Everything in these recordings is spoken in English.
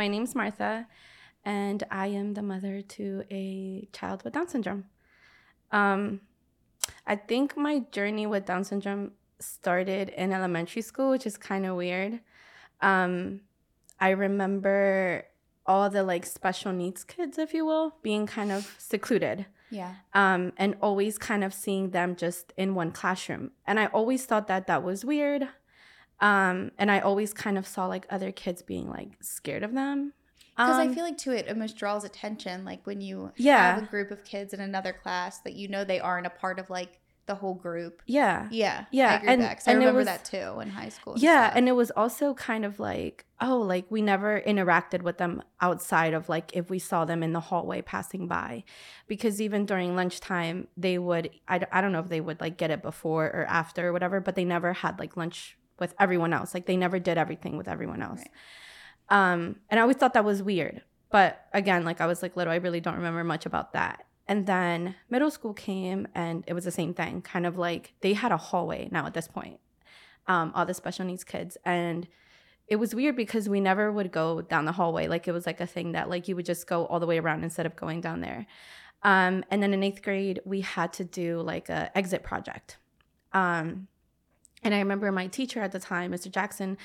My name's Martha, and I am the mother to a child with Down syndrome. Um, I think my journey with Down syndrome started in elementary school, which is kind of weird. Um, I remember all the like special needs kids, if you will, being kind of secluded. Yeah. Um, and always kind of seeing them just in one classroom. And I always thought that that was weird. Um, and I always kind of saw like other kids being like scared of them. Because Um, I feel like too, it almost draws attention. Like when you Yeah. have a group of kids in another class that you know they aren't a part of like the whole group. yeah. Yeah, Yeah, I agree and- with that I and remember was- that too in high school. Yeah, stuff. and it was also kind of like, oh, like we never interacted with them outside of like if we saw them in the hallway passing by. Because even during lunchtime, they would, I, I don't know if they would like get it before or after or whatever, but they never had like lunch with everyone else. Like they never did everything with everyone else. Right. Um, and I always thought that was weird. But again, like I was like little, I really don't remember much about that. And then middle school came and it was the same thing. Kind of like they had a hallway now at this point, um, all the special needs kids. And it was weird because we never would go down the hallway. Like it was like a thing that like you would just go all the way around instead of going down there. Um, and then in eighth grade, we had to do like a exit project. Um, and I remember my teacher at the time, Mr. Jackson,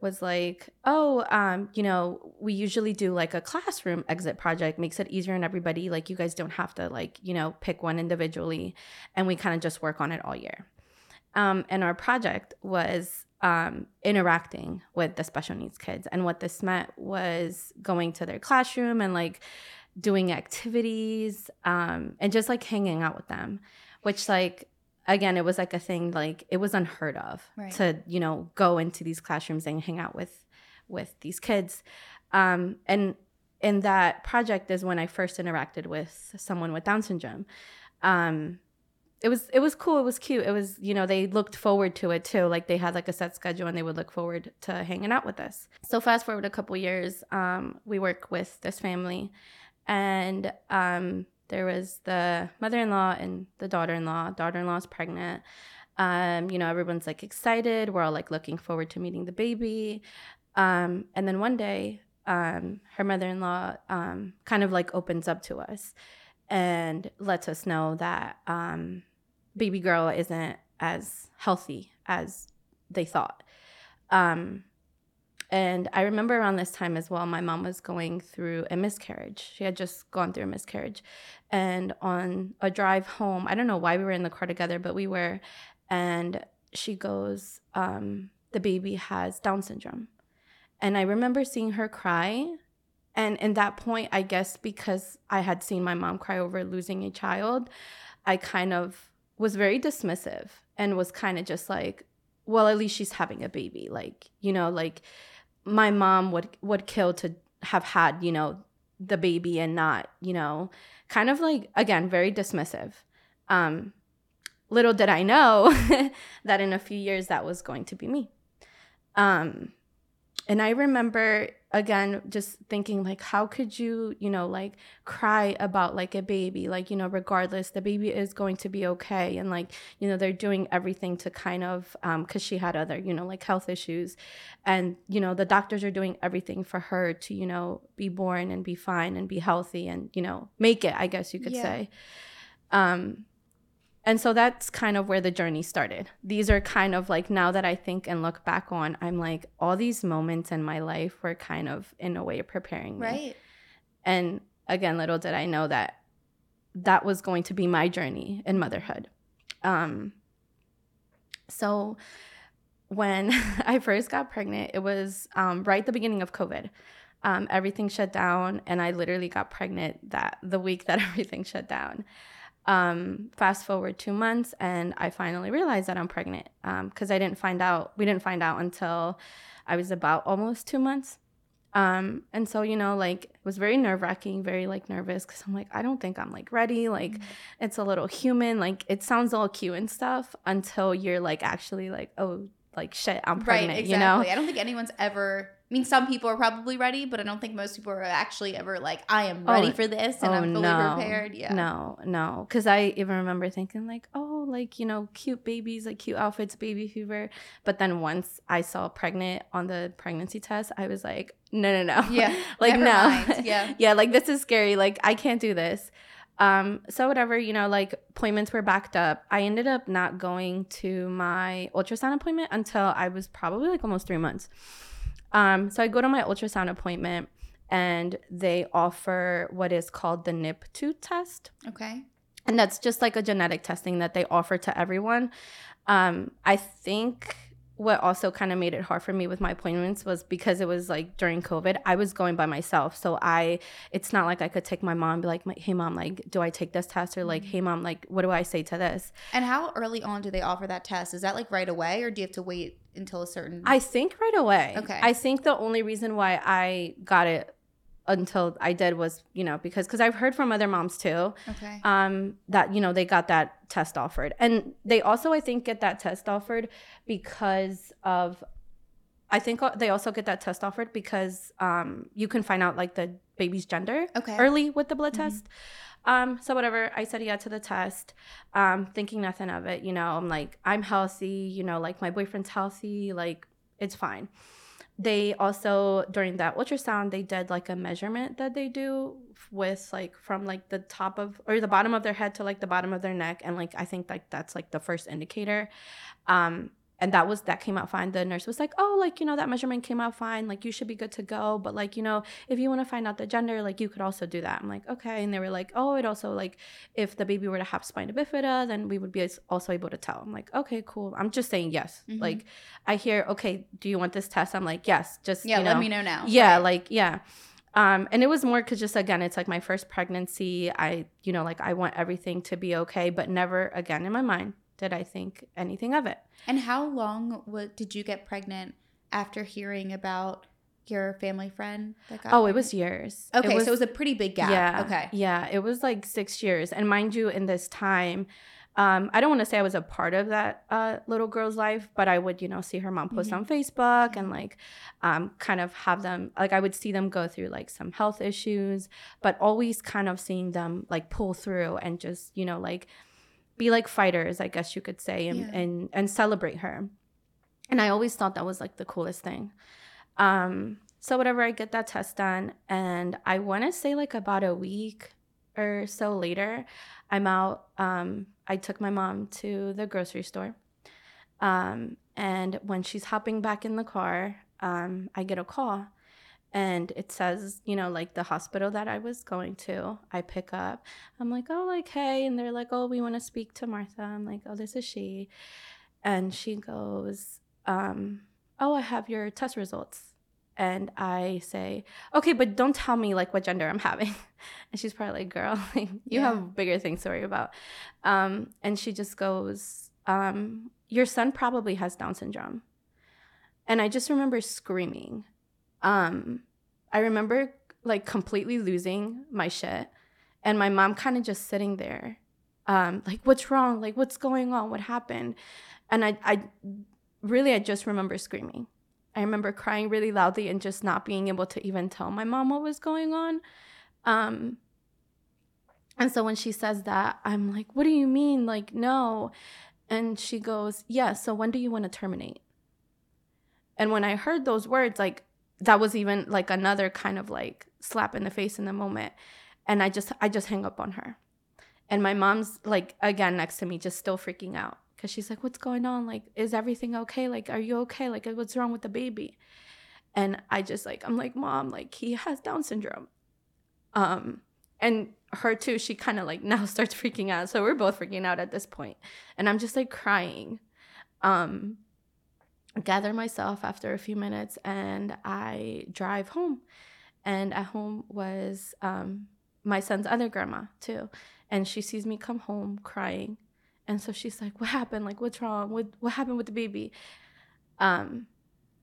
was like, "Oh, um, you know, we usually do like a classroom exit project, makes it easier on everybody. Like you guys don't have to like, you know, pick one individually, and we kind of just work on it all year." Um, and our project was um, interacting with the special needs kids, and what this meant was going to their classroom and like doing activities um, and just like hanging out with them, which like again it was like a thing like it was unheard of Right. to you know go into these classrooms and hang out with with these kids. Um and in that project is when i first interacted with someone with down syndrome. Um it was it was cool. It was cute. It was you know they looked forward to it too. Like they had like a set schedule and they would look forward to hanging out with us. So fast forward a couple years um we work with this family and um there was the mother-in-law and the daughter-in-law. Daughter-in-law's pregnant. Um you know everyone's like excited. We're all like looking forward to meeting the baby. Um and then one day um her mother-in-law um kind of like opens up to us and lets us know that um baby girl isn't as healthy as they thought. Um and I remember around this time as well, my mom was going through a miscarriage. She had just gone through a miscarriage. And on a drive home, I don't know why we were in the car together, but we were. And she goes, um, The baby has Down syndrome. And I remember seeing her cry. And in that point, I guess because I had seen my mom cry over losing a child, I kind of was very dismissive and was kind of just like, well, at least she's having a baby. Like, you know, like my mom would would kill to have had you know the baby and not you know kind of like again very dismissive. Um little did i know that in a few years that was going to be me. Um and i remember again just thinking like how could you you know like cry about like a baby? Like you know regardless the baby is going to be okay. And like you know they're doing everything to kind of um because she had other you know like health issues. And you know the doctors are doing everything for her to you know be born and be fine and be healthy and you know make it i guess you could Yeah. say. Um and so that's kind of where the journey started these are kind of like now that i think and look back on i'm like all these moments in my life were kind of in a way preparing me right. and again, little did I know that that was going to be my journey in motherhood. Um, so when I first got pregnant, it was um, right at the beginning of COVID. Um, everything shut down, and I literally got pregnant that the week that everything shut down. Um, fast forward two months, and I finally realized that I'm pregnant because I didn't find out. We didn't find out until I was about almost two months. Um, and so, you know, like it was very nerve wracking, very like nervous because I'm like, I don't think I'm like ready. Like it's a little human. Like it sounds all cute and stuff until you're like actually like, oh, like shit, I'm pregnant, right, you exactly. know? I don't think anyone's ever. I mean, some people are probably ready, but I don't think most people are actually ever like, I am ready Oh, for this and I'm fully prepared. Yeah. No, no. Cause I even remember thinking like, oh, oh, like, you know, cute babies, like cute outfits, baby fever. But then once I saw pregnant on the pregnancy test, I was like, no, no, no. Yeah. like, no. mind. Yeah. yeah, like this is scary. Like I can't do this. Um, so whatever, you know, like appointments were backed up. I ended up not going to my ultrasound appointment until I was probably like almost three months. Um, so I go to my ultrasound appointment and they offer what is called the NIPT test. Okay. And that's just like a genetic testing that they offer to everyone. Um, I think what also kind of made it hard for me with my appointments was because it was like during COVID, I was going by myself. So I, it's not like I could take my mom and be like, hey mom, like, do I take this test? Or like, hey mom, like, what do I say to this? And how early on do they offer that test? Is that like right away or do you have to wait until a certain I think right away. Okay. I think the only reason why I got it until I did was, you know, because because I've heard from other moms too, Okay. um, that you know they got that test offered, and they also I think get that test offered because of. I think they also get that test offered because um, you can find out like the baby's gender Okay. early with the blood Mhm. test. Um, so whatever, I said yeah to the test, um, thinking nothing of it. You know, I'm like, I'm healthy. You know, like my boyfriend's healthy. Like it's fine. They also during that ultrasound, they did like a measurement that they do with like from like the top of or the bottom of their head to like the bottom of their neck, and like I think like that's like the first indicator. Um, and that was that came out fine. The nurse was like oh like you know that measurement came out fine. Like you should be good to go. But like you know if you want to find out the gender like you could also do that. I'm like okay. And they were like oh it also like if the baby were to have spina bifida then we would be also able to tell. I'm like okay cool. I'm just saying yes. Mhm. like i hear okay do you want this test? I'm like yes just yeah, you let me know now. yeah like yeah. Um and it was more because just again it's like my first pregnancy. I you know like i want everything to be okay but never again in my mind did i think anything of it And how long what did you get pregnant after hearing about your family friend that got oh it was years Okay, so it was a pretty big gap. yeah Okay. yeah it was like six years and mind you in this time um, I don't want to say I was a part of that uh, little girl's life, but I would, you know, see her mom post Mhm. on Facebook and like um, kind of have them, like, I would see them go through like some health issues, but always kind of seeing them like pull through and just, you know, like be like fighters, I guess you could say, and, Yeah. and, and celebrate her. And I always thought that was like the coolest thing. Um, so whatever, I get that test done, and I want to say like about a week or so later, I'm out. Um, I took my mom to the grocery store, um, and when she's hopping back in the car, um, I get a call, and it says, you know, like the hospital that I was going to. I pick up. I'm like, oh, like hey, and they're like, oh, we want to speak to Martha. I'm like, oh, this is she, and she goes, um, oh, I have your test results. And I say, okay, but don't tell me like what gender I'm having. And she's probably like, girl, like, you Yeah. have bigger things to worry about. Um, and she just goes, um, your son probably has Down syndrome. And I just remember screaming. Um, I remember like completely losing my shit. And my mom kind of just sitting there, um, like, what's wrong? Like, what's going on? What happened? And I, I really, I just remember screaming. I remember crying really loudly and just not being able to even tell my mom what was going on. Um, and so when she says that, I'm like, what do you mean? Like, no. And she goes, yeah, so when do you want to terminate? And when I heard those words, like, that was even like another kind of like slap in the face in the moment. And I just, I just hang up on her. And my mom's like, again, next to me, just still freaking out because she's like, what's going on? Like, is everything okay? Like, are you okay? Like, what's wrong with the baby? And I just like, I'm like, mom, like, he has Down syndrome. Um, and her too, she kind of like now starts freaking out. So we're both freaking out at this. And I'm just like crying. Um, gather myself after a few minutes and I drive home. And at home was um, my son's other grandma too. And she sees me come home crying. And so she's like, What happened? Like, what's wrong? What what happened with the baby? Um,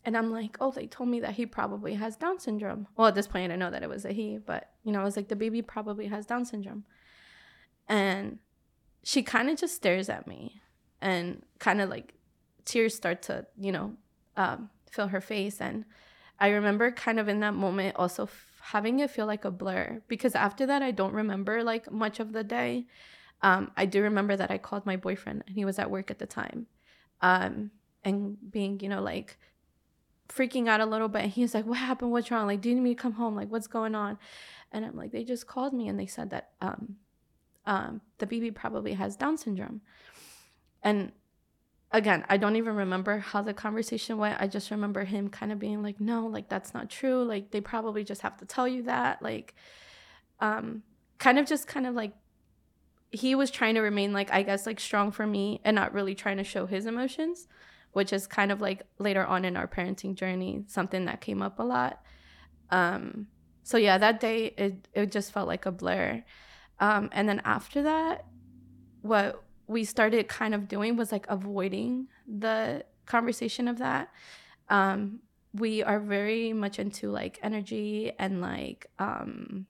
and I'm like, Oh, they told me that he probably has Down syndrome. Well, at this point I know that it was a he, but you know, I was like, the baby probably has Down syndrome. And she kind of just stares at me and kind of like tears start to, you know, um, fill her face. And I remember kind of in that moment also f- having it feel like a blur because after that, I don't remember like much of the day. Um, I do remember that I called my boyfriend and he was at work at the time. Um, and being, you know, like freaking out a little bit. And he was like, What happened? What's wrong? Like, do you need me to come home? Like, what's going on? And I'm like, They just called me and they said that um, um, the baby probably has Down syndrome. And again, I don't even remember how the conversation went. I just remember him kind of being like, No, like, that's not true. Like, they probably just have to tell you that. Like, um, kind of just kind of like he was trying to remain like I guess like strong for me and not really trying to show his emotions, which is kind of like later on in our parenting journey something that came up a lot. Um so yeah, that day it it just felt like a blur. Um and then after that what we started kind of doing was like avoiding the conversation of that. Um we are very much into like energy and like um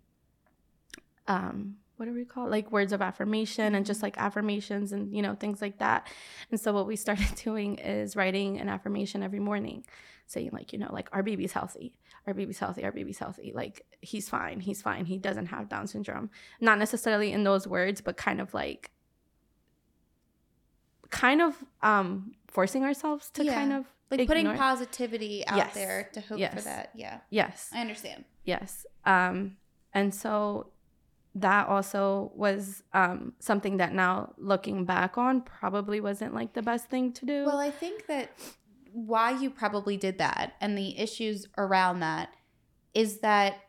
um what do we call it? like words of affirmation and just like affirmations and you know things like that. And so what we started doing is writing an affirmation every morning saying like you know like our baby's healthy. Our baby's healthy. Our baby's healthy. Like he's fine. He's fine. He doesn't have down syndrome. Not necessarily in those words but kind of like kind of um forcing ourselves to Yeah. kind of Like putting positivity out Yes. there to hope for that. Yeah. yes I understand. Yes. Um, and so that also was um, something that now looking back on probably wasn't like the best thing to do. Well, I think that why you probably did that and the issues around that is that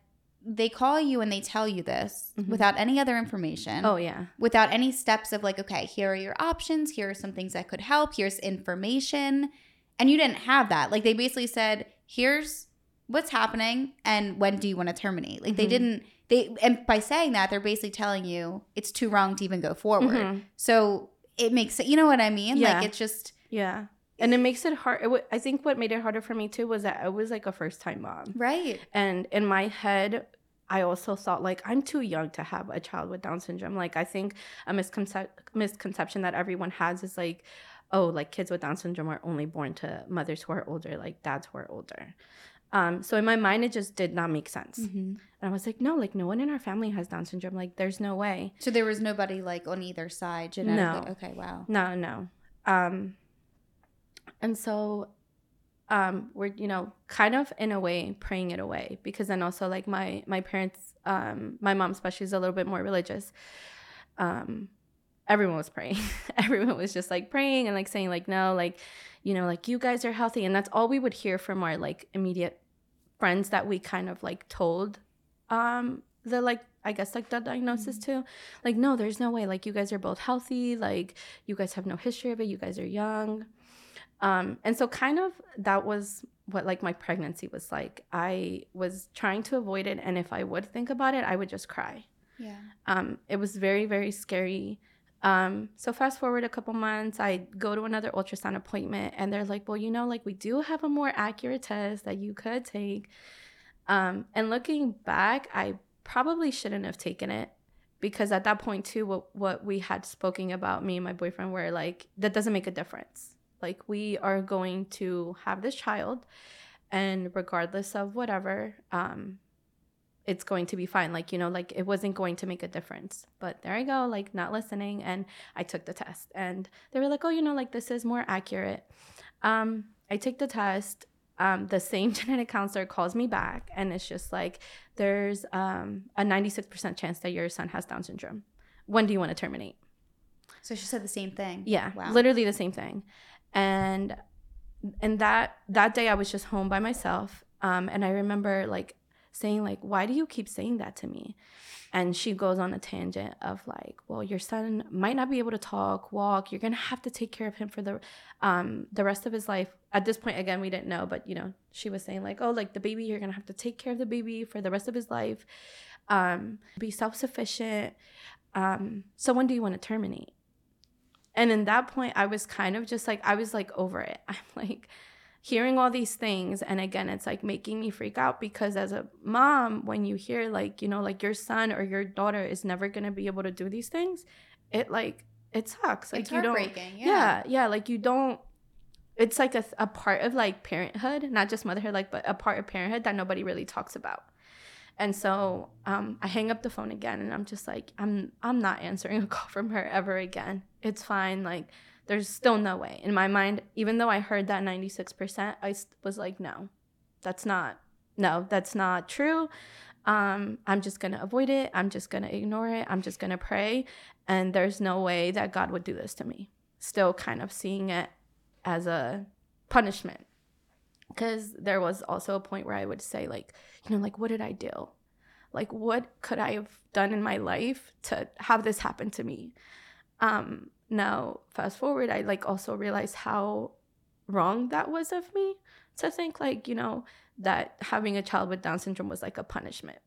they call you and they tell you this Mhm. without any other information. oh yeah. Without any steps of like, okay, here are your options. Here are some things that could help. Here's information. And you didn't have that. Like they basically said, here's what's happening and when do you want to terminate? Like they Mhm. didn't they and by saying that, they're basically telling you it's too wrong to even go forward. Mhm. So it makes it you know what I mean? Yeah. Like it's just Yeah. And it makes it hard. It w- I think what made it harder for me too was that I was like a first time mom. right. And in my head, I also thought like I'm too young to have a child with Down syndrome. Like I think a misconcep- misconception that everyone has is like, oh, like kids with Down syndrome are only born to mothers who are older, like dads who are older. Um, so in my mind, it just did not make sense. Mm-hmm. And I was like, no, like no one in our family has Down syndrome. Like there's no way. So there was nobody like on either side genetically. No. Okay, wow. No, no. Um, and so um, we're, you know, kind of in a way praying it away because then also like my my parents, um, my mom especially is a little bit more religious. Um, everyone was praying. everyone was just like praying and like saying like no, like you know, like you guys are healthy, and that's all we would hear from our like immediate friends that we kind of like told um the like I guess like the diagnosis to. Like, no, there's no way. Like you guys are both healthy, like you guys have no history of it, you guys are young. Um, and so kind of that was what like my pregnancy was like. I was trying to avoid it and if I would think about it, I would just cry. Yeah. Um, it was very, very scary. Um, so fast forward a couple months, I go to another ultrasound appointment and they're like, well, you know, like we do have a more accurate test that you could take. Um, and looking back, I probably shouldn't have taken it because at that point too, what, what we had spoken about, me and my boyfriend were like, that doesn't make a difference. Like we are going to have this child and regardless of whatever, um, it's going to be fine. Like, you know, like it wasn't going to make a difference. But there I go, like not listening. And I took the test and they were like, oh, you know, like this is more accurate. Um, I take the test. Um, the same genetic counselor calls me back and it's just like, there's um, a 96% chance that your son has Down syndrome. When do you want to terminate? So she said the same thing. Yeah, Wow. literally the same thing. And and that that day I was just home by myself. Um, and I remember like saying like, "Why do you keep saying that to me?" And she goes on a tangent of like, "Well, your son might not be able to talk, walk. You're gonna have to take care of him for the um the rest of his life." At this point, again, we didn't know, but you know, she was saying like, "Oh, like the baby, you're gonna have to take care of the baby for the rest of his life. Um, be self sufficient. Um, so when do you want to terminate?" And in that point, I was kind of just like, I was like over it. I'm like hearing all these things. And again, it's like making me freak out because as a mom, when you hear like, you know, like your son or your daughter is never going to be able to do these things, it like, it sucks. Like it's you don't, yeah. Yeah. yeah, Like you don't, it's like a, a part of like parenthood, not just motherhood, like, but a part of parenthood that nobody really talks about. And so um, I hang up the phone again, and I'm just like, I'm I'm not answering a call from her ever again. It's fine. Like, there's still no way in my mind. Even though I heard that 96%, I was like, no, that's not. No, that's not true. Um, I'm just gonna avoid it. I'm just gonna ignore it. I'm just gonna pray, and there's no way that God would do this to me. Still, kind of seeing it as a punishment because there was also a point where I would say like, you know, like what did I do? Like what could I have done in my life to have this happen to me? Um now fast forward, I like also realized how wrong that was of me to think like, you know, that having a child with Down syndrome was like a punishment.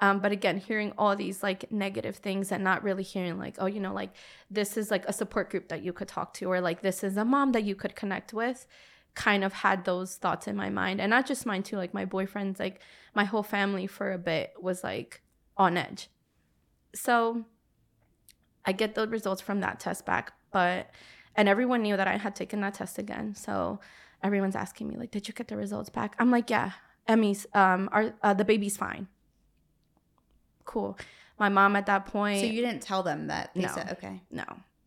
Um, but again, hearing all these like negative things and not really hearing like, oh, you know, like this is like a support group that you could talk to, or like this is a mom that you could connect with kind of had those thoughts in my mind. And not just mine too like my boyfriend's like my whole family for a bit was like on edge. So i get the results from that test back but and everyone knew that i had taken that test again. So everyone's asking me like did you get the results back? I'm like yeah emmy's um are uh, the baby's fine. Cool. My mom at that point so you didn't tell them that they no, said okay. No.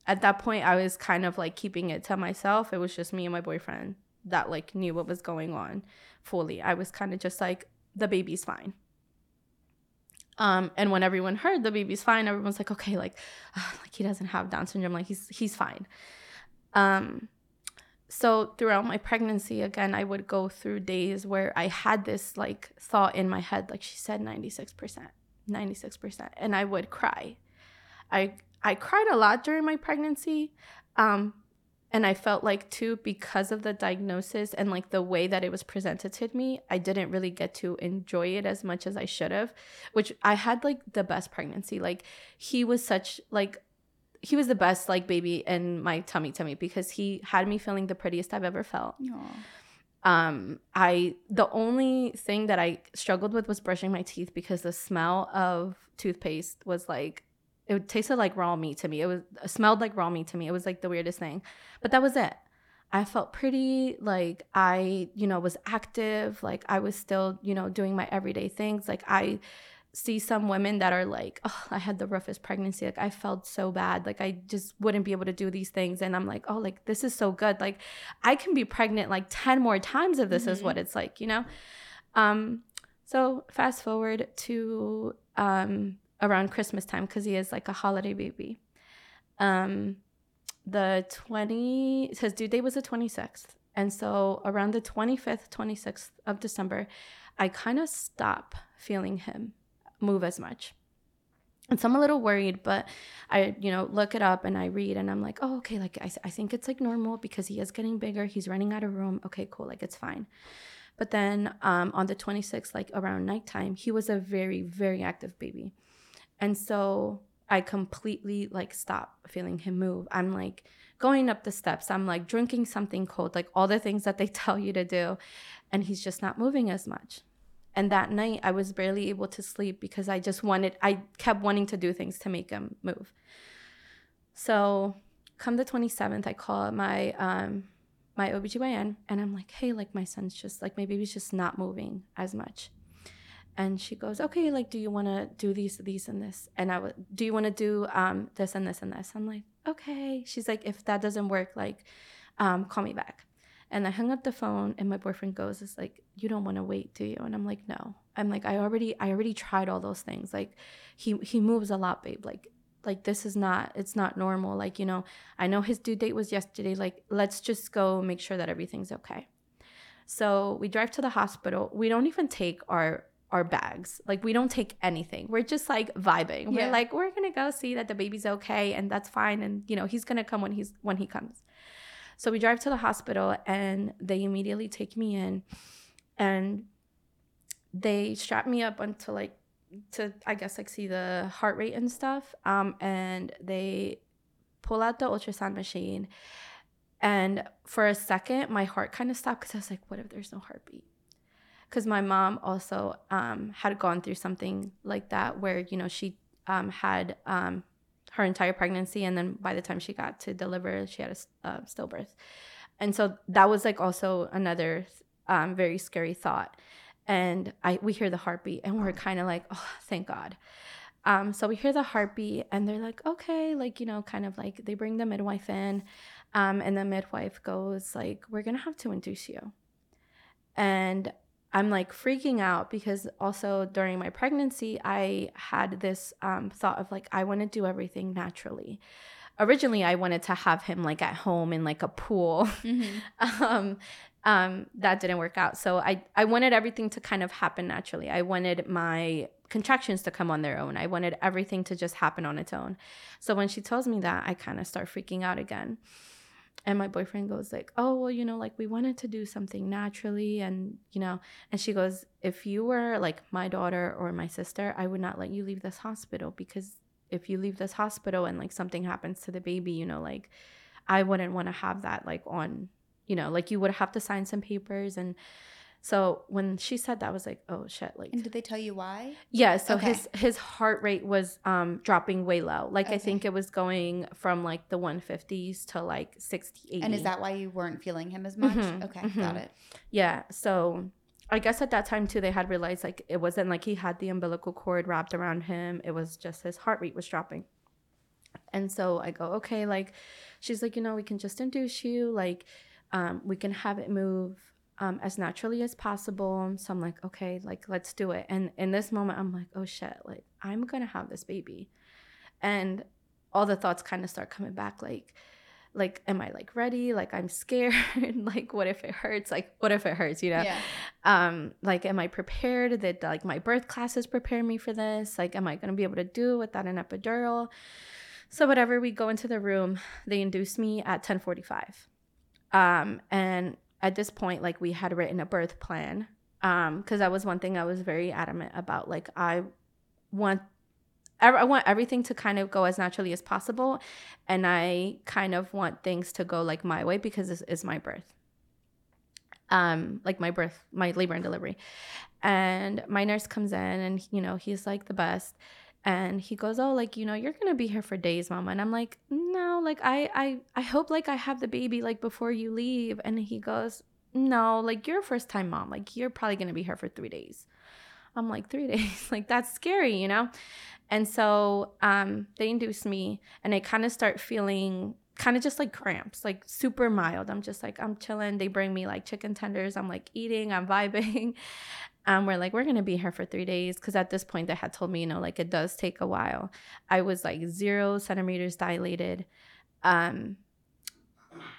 At that point i was kind of like keeping it to myself. It was just me and my boyfriend that like knew what was going on fully. I was kind of just like the baby's fine. Um, and when everyone heard the baby's fine, everyone's like, okay, like, like he doesn't have Down syndrome, like he's he's fine. Um, so throughout my pregnancy, again, I would go through days where I had this like thought in my head, like she said, ninety six percent, ninety six percent, and I would cry. I I cried a lot during my pregnancy, um, and I felt like too because of the diagnosis and like the way that it was presented to me, I didn't really get to enjoy it as much as I should have, which I had like the best pregnancy. Like he was such like he was the best like baby in my tummy tummy because he had me feeling the prettiest I've ever felt. Aww. Um I the only thing that I struggled with was brushing my teeth because the smell of toothpaste was like it tasted like raw meat to me. It was it smelled like raw meat to me. It was like the weirdest thing. But that was it. I felt pretty like I, you know, was active, like I was still, you know, doing my everyday things. Like I see some women that are like, oh, I had the roughest pregnancy. Like I felt so bad. Like I just wouldn't be able to do these things. And I'm like, oh, like this is so good. Like I can be pregnant like 10 more times if this mm-hmm. is what it's like, you know? Um, so fast forward to um around Christmas time because he is like a holiday baby. Um, the 20, his due date was the 26th. And so around the 25th, 26th of December, I kind of stop feeling him move as much. And so I'm a little worried, but I, you know, look it up and I read and I'm like, oh, okay, like I, I think it's like normal because he is getting bigger. He's running out of room. Okay, cool. Like it's fine. But then um, on the 26th, like around nighttime, he was a very, very active baby. And so I completely like stop feeling him move. I'm like going up the steps. I'm like drinking something cold, like all the things that they tell you to do. And he's just not moving as much. And that night I was barely able to sleep because I just wanted, I kept wanting to do things to make him move. So come the 27th, I call my, um, my OBGYN and I'm like, hey, like my son's just like, my baby's just not moving as much and she goes okay like do you want to do these these and this? And i would do you want to do um this and this and this? I'm like okay. She's like if that doesn't work like um call me back. And i hung up the phone and my boyfriend goes it's like you don't want to wait do you? And i'm like no. I'm like i already i already tried all those things. Like he he moves a lot babe. Like like this is not it's not normal. Like you know i know his due date was yesterday. Like let's just go make sure that everything's okay. So we drive to the hospital. We don't even take our our bags. Like we don't take anything. We're just like vibing. Yeah. We're like we're going to go see that the baby's okay and that's fine and you know, he's going to come when he's when he comes. So we drive to the hospital and they immediately take me in and they strap me up until like to I guess like see the heart rate and stuff. Um and they pull out the ultrasound machine and for a second my heart kind of stopped cuz I was like what if there's no heartbeat? Because my mom also um, had gone through something like that where you know she um, had um, her entire pregnancy and then by the time she got to deliver she had a uh, stillbirth and so that was like also another um, very scary thought and I we hear the heartbeat and we're kind of like, oh, thank God. Um, so we hear the heartbeat and they're like, okay, like, you know, kind of like they bring the midwife in. Um, and the midwife goes, like, we're gonna have to induce you. And I'm like freaking out because also during my pregnancy, I had this um, thought of like, I want to do everything naturally. Originally, I wanted to have him like at home in like a pool. Mm-hmm. um, um, that didn't work out. So I, I wanted everything to kind of happen naturally. I wanted my contractions to come on their own. I wanted everything to just happen on its own. So when she tells me that, I kind of start freaking out again. And my boyfriend goes like, "Oh, well, you know, like we wanted to do something naturally and, you know, and she goes, "If you were like my daughter or my sister, I would not let you leave this hospital because if you leave this hospital and like something happens to the baby, you know, like I wouldn't want to have that like on you know, like you would have to sign some papers and so when she said that I was like, oh shit, like And did they tell you why? Yeah, so okay. his his heart rate was um dropping way low. Like okay. I think it was going from like the 150s to like 60 80. And is that why you weren't feeling him as much? Mm-hmm. Okay, mm-hmm. got it. Yeah, so I guess at that time too they had realized like it wasn't like he had the umbilical cord wrapped around him. It was just his heart rate was dropping. And so I go, okay, like she's like, you know, we can just induce you like um, we can have it move um, as naturally as possible. So I'm like, okay, like let's do it. And in this moment, I'm like, oh shit, like I'm gonna have this baby, and all the thoughts kind of start coming back, like, like am I like ready? Like I'm scared. like what if it hurts? Like what if it hurts? You know? Yeah. Um, like am I prepared? That like my birth classes prepare me for this? Like am I gonna be able to do it without an epidural? So whatever, we go into the room. They induce me at 10:45 um, and at this point, like we had written a birth plan. Um, because that was one thing I was very adamant about. Like I want I want everything to kind of go as naturally as possible. And I kind of want things to go like my way because this is my birth. Um, like my birth, my labor and delivery. And my nurse comes in and, you know, he's like the best and he goes oh like you know you're gonna be here for days mama and i'm like no like i i i hope like i have the baby like before you leave and he goes no like you're a first time mom like you're probably gonna be here for three days i'm like three days like that's scary you know and so um they induce me and i kind of start feeling kind of just like cramps, like super mild. I'm just like, I'm chilling. They bring me like chicken tenders. I'm like eating, I'm vibing. Um, we're like, we're gonna be here for three days because at this point they had told me, you know, like it does take a while. I was like zero centimeters dilated, um,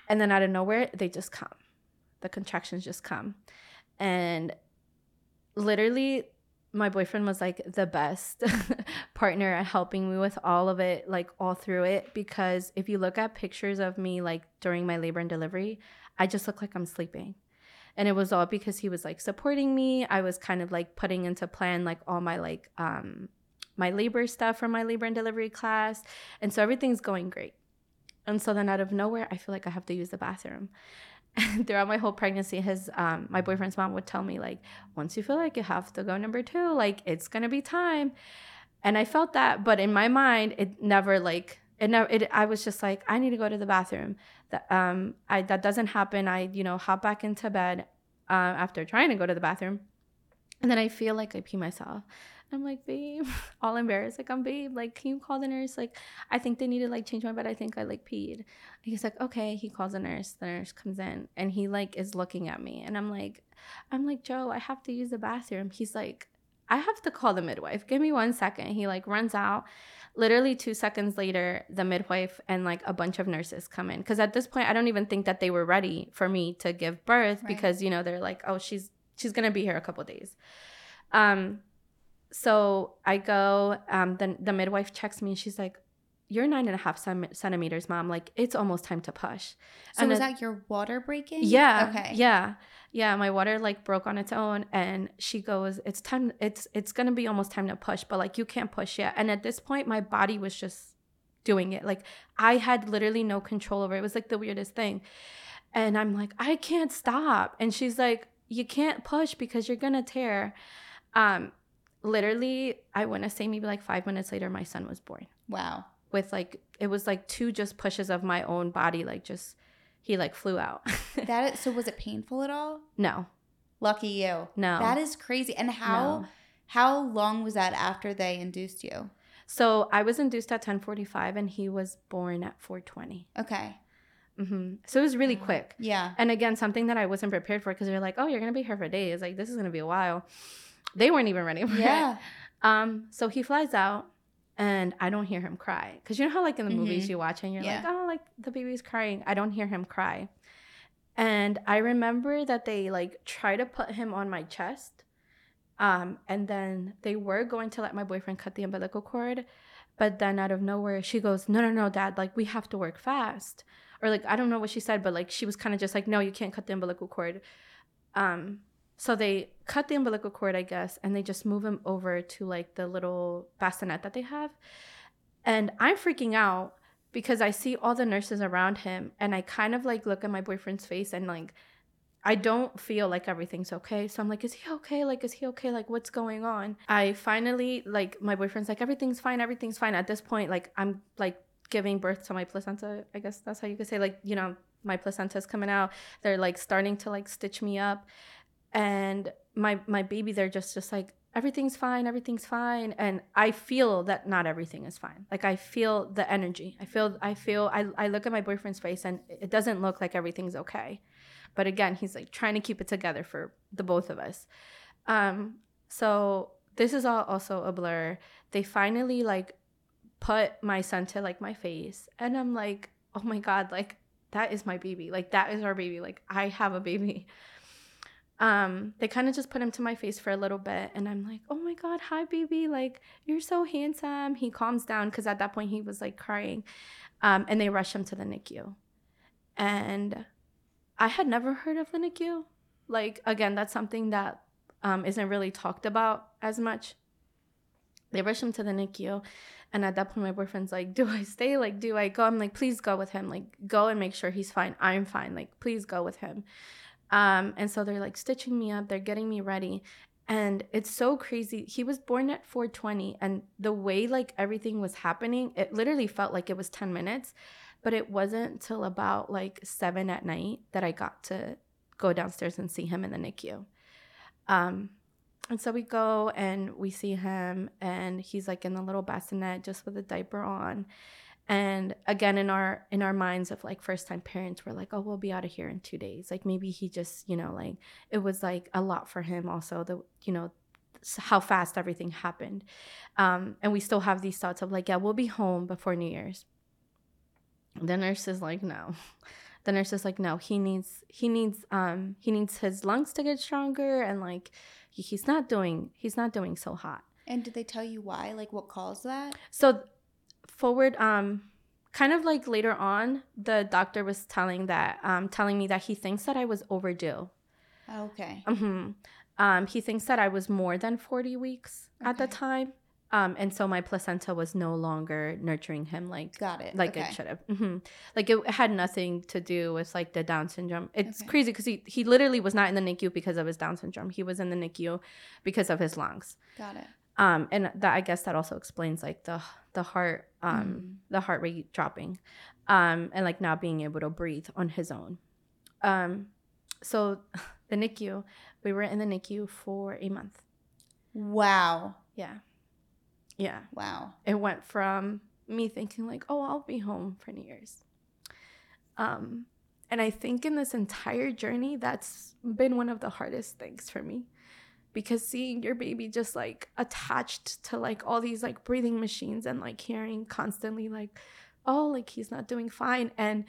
and then out of nowhere they just come, the contractions just come, and literally my boyfriend was like the best partner at helping me with all of it, like all through it. Because if you look at pictures of me, like during my labor and delivery, I just look like I'm sleeping and it was all because he was like supporting me. I was kind of like putting into plan like all my like um my labor stuff from my labor and delivery class. And so everything's going great. And so then out of nowhere i feel like i have to use the bathroom. And throughout my whole pregnancy his um my boyfriend's mom would tell me like once you feel like you have to go number two like it's gonna be time. And i felt that but in my mind it never like it never it i was just like i need to go to the bathroom that um i that doesn't happen i you know hop back into bed uh, after trying to go to the bathroom and then i feel like i pee myself I'm like, babe, all embarrassed. Like, I'm babe. Like, can you call the nurse? Like, I think they need to like change my bed. I think I like peed. He's like, okay. He calls the nurse. The nurse comes in and he like is looking at me. And I'm like, I'm like, Joe, I have to use the bathroom. He's like, I have to call the midwife. Give me one second. He like runs out. Literally two seconds later the midwife and like a bunch of nurses come in. Because at this point i don't even think that they were ready for me to give birth right. because you know they're like oh she's she's gonna be here a couple days. Um so i go um then the midwife checks me and she's like you're nine and a half centimeters mom. Like it's almost time to push. So and was then, that your water breaking? Yeah. Okay. Yeah yeah my water like broke on its own and she goes it's time it's it's gonna be almost time to push but like you can't push yet. And at this point my body was just doing it. Like i had literally no control over it. It was like the weirdest thing. And i'm like i can't stop. And she's like you can't push because you're gonna tear. Um literally i want to say maybe like five minutes later my son was born. Wow. With like it was like two just pushes of my own body like just he like flew out. that is, so was it painful at all? No. Lucky you. No. That is crazy. And how No. how long was that after they induced you? So I was induced at 10:45, and he was born at 4:20. Okay. Mm-hmm. So it was really quick. Yeah. And again, something that I wasn't prepared for because they're like, "Oh, you're gonna be here for days. Like this is gonna be a while." They weren't even ready for it. Yeah. Um. So he flies out, and I don't hear him cry because you know how like in the movies Mhm. you watch and you're Yeah. like, "Oh, like the baby's crying." I don't hear him cry. And I remember that they like try to put him on my chest. Um, and then they were going to let my boyfriend cut the umbilical cord, but then out of nowhere she goes, "No, no, no, dad, like we have to work fast." Or like I don't know what she said, but like she was kind of just like, "No, you can't cut the umbilical cord." Um, so they cut the umbilical cord, I guess, and they just move him over to like the little bassinet that they have. And I'm freaking out because I see all the nurses around him and I kind of like look at my boyfriend's face and like I don't feel like everything's okay. So I'm like, is he okay? Like, is he okay? Like, what's going on? I finally, like, my boyfriend's like, everything's fine. Everything's fine. At this point, like, I'm like giving birth to my placenta. I guess that's how you could say, like, you know, my placenta's coming out. They're like starting to like stitch me up. And my my baby, they're just just like, everything's fine, everything's fine. And I feel that not everything is fine. Like I feel the energy. I feel I feel I, I look at my boyfriend's face and it doesn't look like everything's okay. But again, he's like trying to keep it together for the both of us. Um, so this is all also a blur. They finally like put my son to like my face, and I'm like, oh my god, like that is my baby. Like that is our baby. Like I have a baby. Um, they kind of just put him to my face for a little bit, and I'm like, oh my god, hi baby, like you're so handsome. He calms down because at that point he was like crying, um, and they rush him to the NICU, and I had never heard of the NICU. Like again, that's something that um, isn't really talked about as much. They rush him to the NICU, and at that point, my boyfriend's like, "Do I stay? Like, do I go?" I'm like, "Please go with him. Like, go and make sure he's fine. I'm fine. Like, please go with him." Um, and so they're like stitching me up. They're getting me ready, and it's so crazy. He was born at 4:20, and the way like everything was happening, it literally felt like it was 10 minutes, but it wasn't till about like seven at night that I got to go downstairs and see him in the NICU. Um, and so we go and we see him, and he's like in the little bassinet just with a diaper on. And again, in our in our minds of like first time parents, we're like, oh, we'll be out of here in two days. Like maybe he just, you know, like it was like a lot for him. Also, the you know how fast everything happened, um, and we still have these thoughts of like, yeah, we'll be home before New Year's. The nurse is like, no. The nurse is like, no. He needs he needs um he needs his lungs to get stronger, and like he's not doing he's not doing so hot. And did they tell you why? Like what caused that? So forward um kind of like later on the doctor was telling that um telling me that he thinks that I was overdue. Okay. hmm Um he thinks that I was more than 40 weeks at the time. Um and so my placenta was no longer nurturing him like Got it. like okay. it should have. hmm Like it had nothing to do with like the Down syndrome. It's Okay. crazy because he he literally was not in the NICU because of his Down syndrome. He was in the NICU because of his lungs. Got it. Um, and that I guess that also explains like the the heart um Mm. the heart rate dropping, um, and like not being able to breathe on his own. Um, so the NICU, we were in the NICU for a month. Wow. Yeah, yeah. Wow. it went from me thinking like oh i'll be home for new year's um and i think in this entire journey that's been one of the hardest things for me because seeing your baby just like attached to like all these like breathing machines and like hearing constantly like oh like he's not doing fine and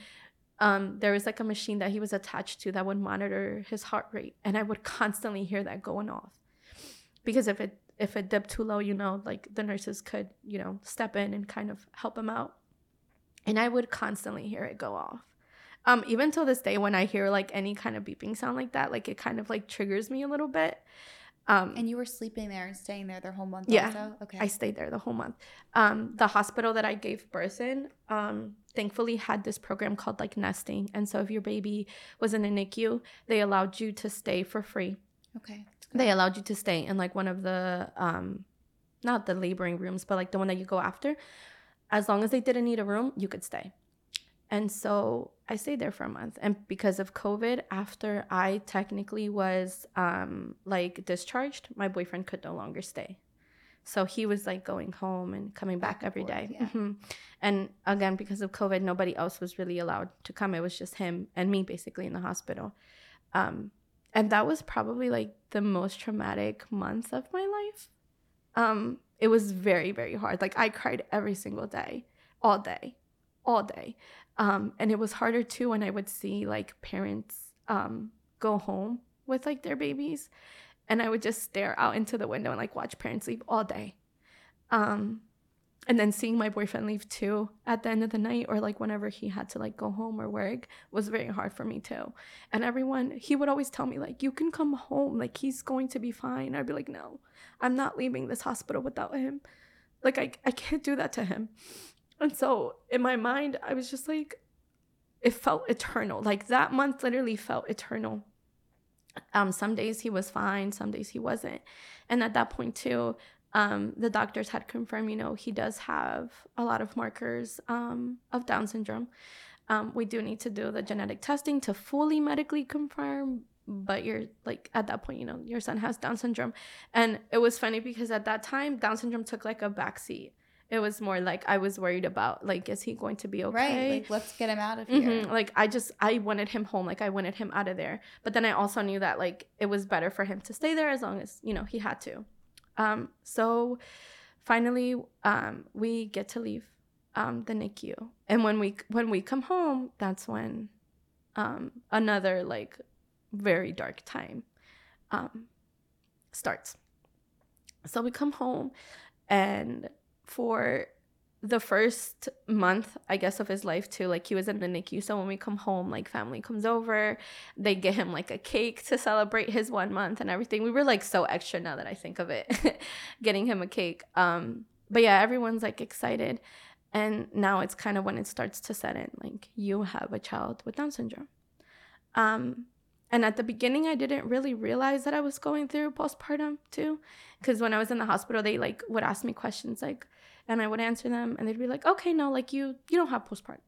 um there was like a machine that he was attached to that would monitor his heart rate and i would constantly hear that going off because if it if it dipped too low, you know, like the nurses could, you know, step in and kind of help him out. And I would constantly hear it go off. Um, even till this day, when I hear like any kind of beeping sound like that, like it kind of like triggers me a little bit. Um, And you were sleeping there and staying there the whole month Yeah. also? Okay. I stayed there the whole month. Um, the hospital that I gave birth in, um, thankfully had this program called like nesting. And so if your baby was in a NICU, they allowed you to stay for free. okay. they allowed you to stay in like one of the um not the laboring rooms but like the one that you go after as long as they didn't need a room you could stay and so I stayed there for a month. And because of COVID, after I technically was um, like discharged, my boyfriend could no longer stay. So he was like going home and coming back, back every forth, day. Yeah. Mm-hmm. And again, because of COVID, nobody else was really allowed to come. It was just him and me basically in the hospital. Um, and that was probably like the most traumatic month of my life. Um, it was very, very hard. Like I cried every single day, all day, all day. Um, and it was harder too when I would see like parents um, go home with like their babies and I would just stare out into the window and like watch parents leave all day. Um, and then seeing my boyfriend leave too at the end of the night or like whenever he had to like go home or work was very hard for me too. And everyone, he would always tell me like, you can come home, like he's going to be fine. I'd be like, no, I'm not leaving this hospital without him. Like I, I can't do that to him. And so in my mind, I was just like, it felt eternal. Like that month literally felt eternal. Um, some days he was fine, some days he wasn't. And at that point, too, um, the doctors had confirmed, you know, he does have a lot of markers um, of Down syndrome. Um, we do need to do the genetic testing to fully medically confirm, but you're like at that point, you know, your son has Down syndrome. And it was funny because at that time, Down syndrome took like a backseat it was more like I was worried about like is he going to be okay? Right. Like let's get him out of here. Mm-hmm. Like I just I wanted him home. Like I wanted him out of there. But then I also knew that like it was better for him to stay there as long as you know he had to. Um. So finally, um, we get to leave um the NICU, and when we when we come home, that's when um another like very dark time um starts. So we come home and for the first month, I guess, of his life too. Like he was in the NICU. So when we come home, like family comes over, they get him like a cake to celebrate his one month and everything. We were like so extra now that I think of it, getting him a cake. Um, but yeah, everyone's like excited. And now it's kind of when it starts to set in, like you have a child with Down syndrome. Um, and at the beginning, I didn't really realize that I was going through postpartum too. Because when I was in the hospital, they like would ask me questions like, and I would answer them, and they'd be like, "Okay, no, like you, you don't have postpartum."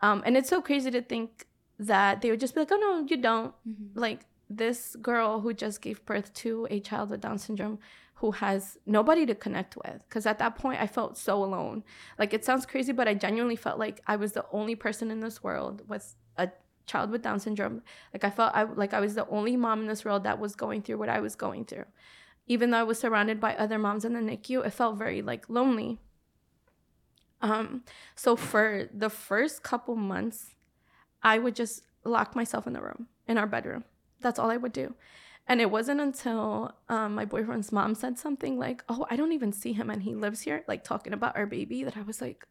Um, and it's so crazy to think that they would just be like, "Oh no, you don't." Mm-hmm. Like this girl who just gave birth to a child with Down syndrome, who has nobody to connect with. Because at that point, I felt so alone. Like it sounds crazy, but I genuinely felt like I was the only person in this world with a child with Down syndrome. Like I felt I like I was the only mom in this world that was going through what I was going through. Even though I was surrounded by other moms in the NICU, it felt very like lonely. Um, so for the first couple months, I would just lock myself in the room, in our bedroom. That's all I would do. And it wasn't until um, my boyfriend's mom said something like, Oh, I don't even see him and he lives here, like talking about our baby, that I was like,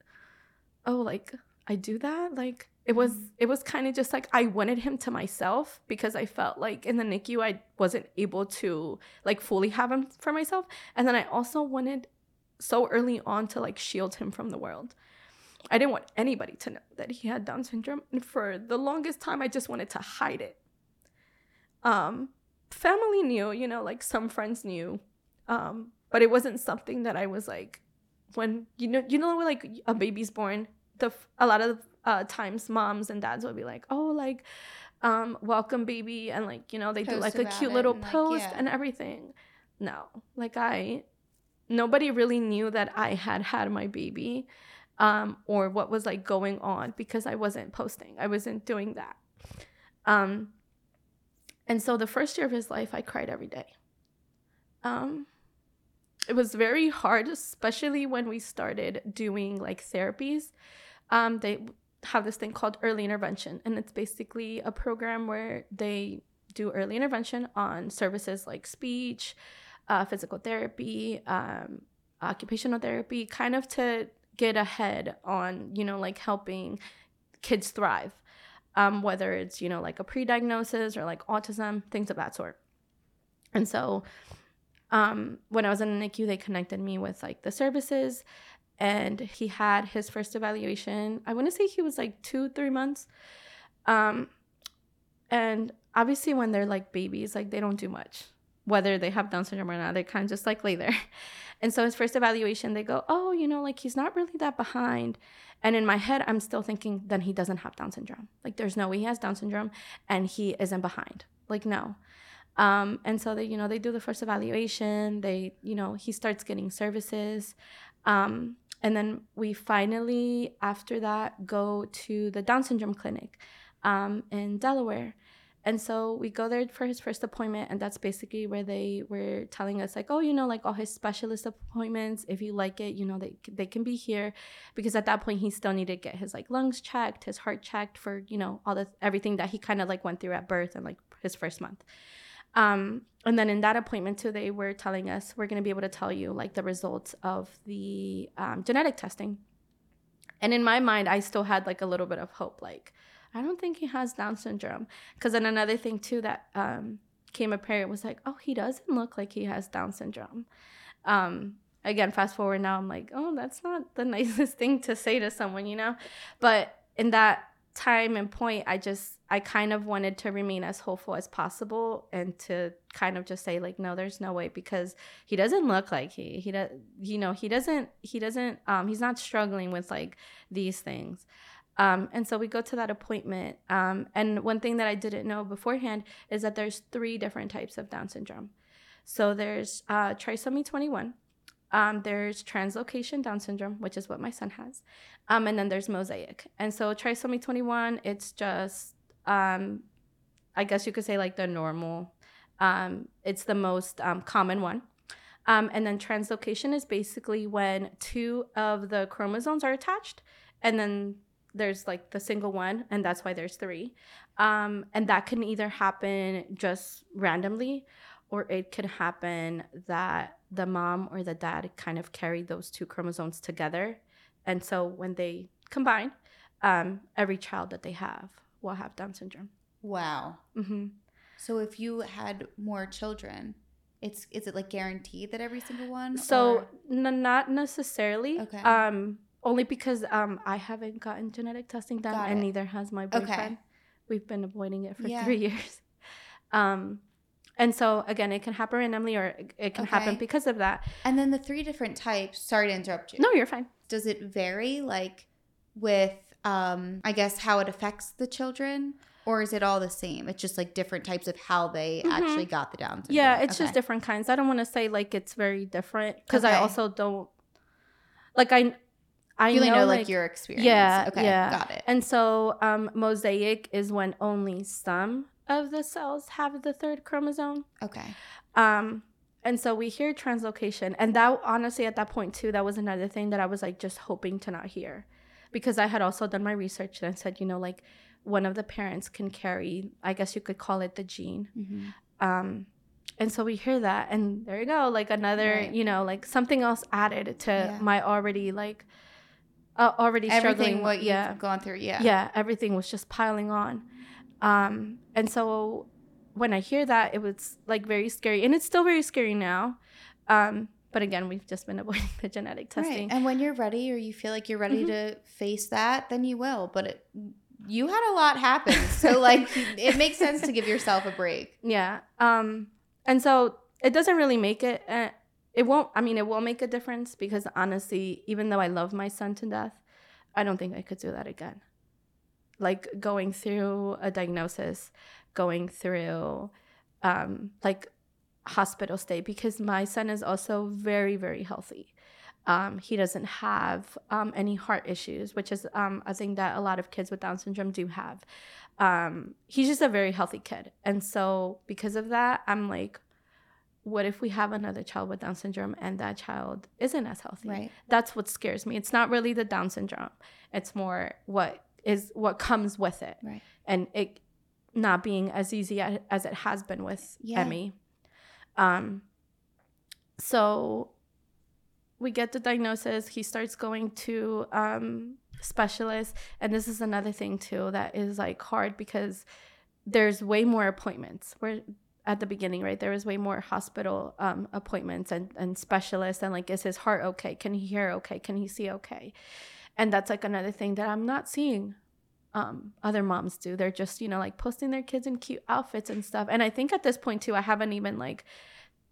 Oh, like I do that? Like it was it was kind of just like I wanted him to myself because I felt like in the NICU I wasn't able to like fully have him for myself. And then I also wanted so early on to like shield him from the world. I didn't want anybody to know that he had Down syndrome. And for the longest time I just wanted to hide it. Um family knew, you know, like some friends knew. Um, but it wasn't something that I was like when you know you know like a baby's born the a lot of uh, times moms and dads would be like, oh, like, um, welcome baby, and like you know they post do like a cute little and post like, yeah. and everything. No, like I, nobody really knew that I had had my baby, um, or what was like going on because I wasn't posting. I wasn't doing that. Um, and so the first year of his life, I cried every day. Um, it was very hard, especially when we started doing like therapies um, they have this thing called early intervention, and it's basically a program where they do early intervention on services like speech, uh, physical therapy, um, occupational therapy, kind of to get ahead on, you know, like helping kids thrive, um, whether it's, you know, like a pre diagnosis or like autism, things of that sort. And so um, when I was in the NICU, they connected me with like the services and he had his first evaluation. I want to say he was like two, three months. Um, and obviously, when they're like babies, like they don't do much. whether they have Down syndrome or not. They kind of just like lay there. And so his first evaluation, they go, oh, you know, like he's not really that behind. And in my head, I'm still thinking, then he doesn't have Down syndrome. Like there's no way he has Down syndrome and he isn't behind. Like no. Um, and so they, you know, they do the first evaluation. They, you know, he starts getting services. Um, and then we finally, after that, go to the Down syndrome clinic um, in Delaware. And so we go there for his first appointment, and that's basically where they were telling us, like, oh, you know, like all his specialist appointments, if you like it, you know, they, they can be here. Because at that point, he still needed to get his like lungs checked, his heart checked for, you know, all the everything that he kind of like went through at birth and like his first month. Um, and then in that appointment too, they were telling us we're going to be able to tell you like the results of the um, genetic testing. And in my mind, I still had like a little bit of hope, like I don't think he has Down syndrome. Because then another thing too that um, came apparent was like, oh, he doesn't look like he has Down syndrome. Um, again, fast forward now, I'm like, oh, that's not the nicest thing to say to someone, you know. But in that time and point, I just I kind of wanted to remain as hopeful as possible and to kind of just say like, no, there's no way because he doesn't look like he he does you know he doesn't he doesn't um he's not struggling with like these things. Um, and so we go to that appointment. Um, and one thing that I didn't know beforehand is that there's three different types of Down syndrome. So there's uh, trisomy 21, um, there's translocation Down syndrome, which is what my son has, um, and then there's mosaic. And so trisomy 21, it's just, um, I guess you could say like the normal. Um, it's the most um, common one. Um, and then translocation is basically when two of the chromosomes are attached, and then there's like the single one and that's why there's three and that can either happen just randomly or it could happen that the mom or the dad kind of carry those two chromosomes together and so when they combine um, every child that they have will have down syndrome wow mm-hmm. so if you had more children it's is it like guaranteed that every single one so n- not necessarily okay um only because um I haven't gotten genetic testing done Got and it. neither has my boyfriend. Okay. We've been avoiding it for yeah. three years. Um and so again, it can happen randomly or it can okay. happen because of that. And then the three different types, sorry to interrupt you. No, you're fine. Does it vary like with um I guess how it affects the children? Or is it all the same? It's just like different types of how they mm-hmm. actually got the Down syndrome. Yeah, it's okay. just different kinds. I don't want to say like it's very different because okay. I also don't like I I you know, know like, like, your experience. Yeah. Okay. Yeah. Got it. And so um, mosaic is when only some of the cells have the third chromosome. Okay. Um, and so we hear translocation, and that honestly at that point too, that was another thing that I was like just hoping to not hear, because I had also done my research and I said, you know, like one of the parents can carry, I guess you could call it the gene. Mm-hmm. Um, and so we hear that, and there you go, like another, right. you know, like something else added to yeah. my already like uh, already everything struggling. what you've yeah. gone through. Yeah, yeah, everything was just piling on, um, and so when I hear that, it was like very scary, and it's still very scary now. Um, but again, we've just been avoiding the genetic testing. Right. And when you're ready, or you feel like you're ready mm-hmm. to face that, then you will. But it, you had a lot happen, so like it makes sense to give yourself a break. Yeah. Um, and so it doesn't really make it. Uh, it won't i mean it will make a difference because honestly even though i love my son to death i don't think i could do that again like going through a diagnosis going through um like hospital stay because my son is also very very healthy um, he doesn't have um, any heart issues, which is um, a thing that a lot of kids with Down syndrome do have. Um, he's just a very healthy kid. And so, because of that, I'm like, what if we have another child with Down syndrome and that child isn't as healthy? Right. That's what scares me. It's not really the Down syndrome. It's more what is what comes with it. Right. And it not being as easy as it has been with yeah. Emmy. Um so we get the diagnosis, he starts going to um specialists and this is another thing too that is like hard because there's way more appointments. Where at the beginning, right? There was way more hospital um, appointments and, and specialists and like, is his heart okay? Can he hear okay? Can he see okay? And that's like another thing that I'm not seeing um, other moms do. They're just, you know, like posting their kids in cute outfits and stuff. And I think at this point too, I haven't even like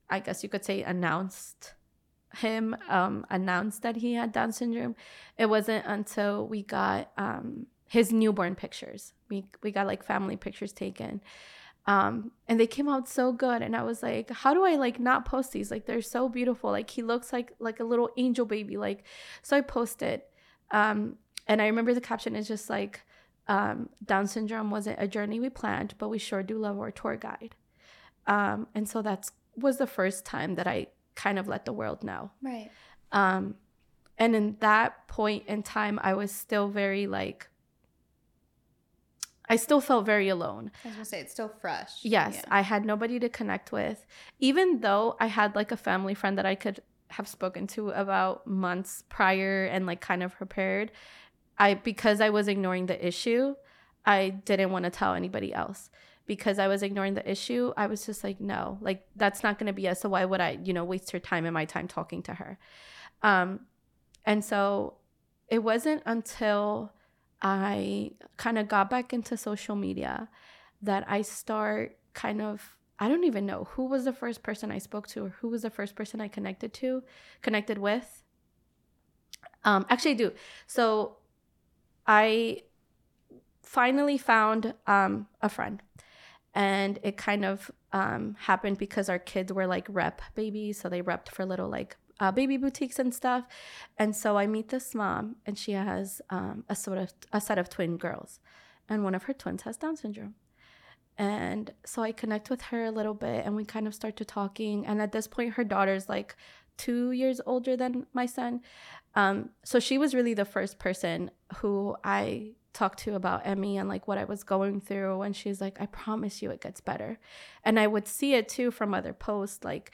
I guess you could say, announced him, um, announced that he had Down syndrome, it wasn't until we got um, his newborn pictures. We we got like family pictures taken. Um, and they came out so good and i was like how do i like not post these like they're so beautiful like he looks like like a little angel baby like so i posted um and i remember the caption is just like um, down syndrome wasn't a journey we planned but we sure do love our tour guide um, and so that's was the first time that i kind of let the world know Right. um, and in that point in time i was still very like i still felt very alone I was gonna say it's still fresh. Yes, Yeah. I had nobody to connect with. Even though I had like a family friend that I could have spoken to about months prior and like kind of prepared, I because I was ignoring the issue, I didn't want to tell anybody else. Because I was ignoring the issue, I was just like, no, like that's not going to be us. So why would I, you know, waste her time and my time talking to her? Um, and so it wasn't until I kind of got back into social media that I start kind of I don't even know who was the first person I spoke to or who was the first person I connected to, connected with. Um, actually, I do. So I finally found um, a friend, and it kind of um, happened because our kids were like rep babies, so they repped for little like uh, baby boutiques and stuff. And so I meet this mom, and she has um, a sort of a set of twin girls, and one of her twins has Down syndrome. And so I connect with her a little bit and we kind of start to talking. And at this point, her daughter's like two years older than my son. Um, so she was really the first person who I talked to about Emmy and like what I was going through. And she's like, I promise you it gets better. And I would see it too from other posts, like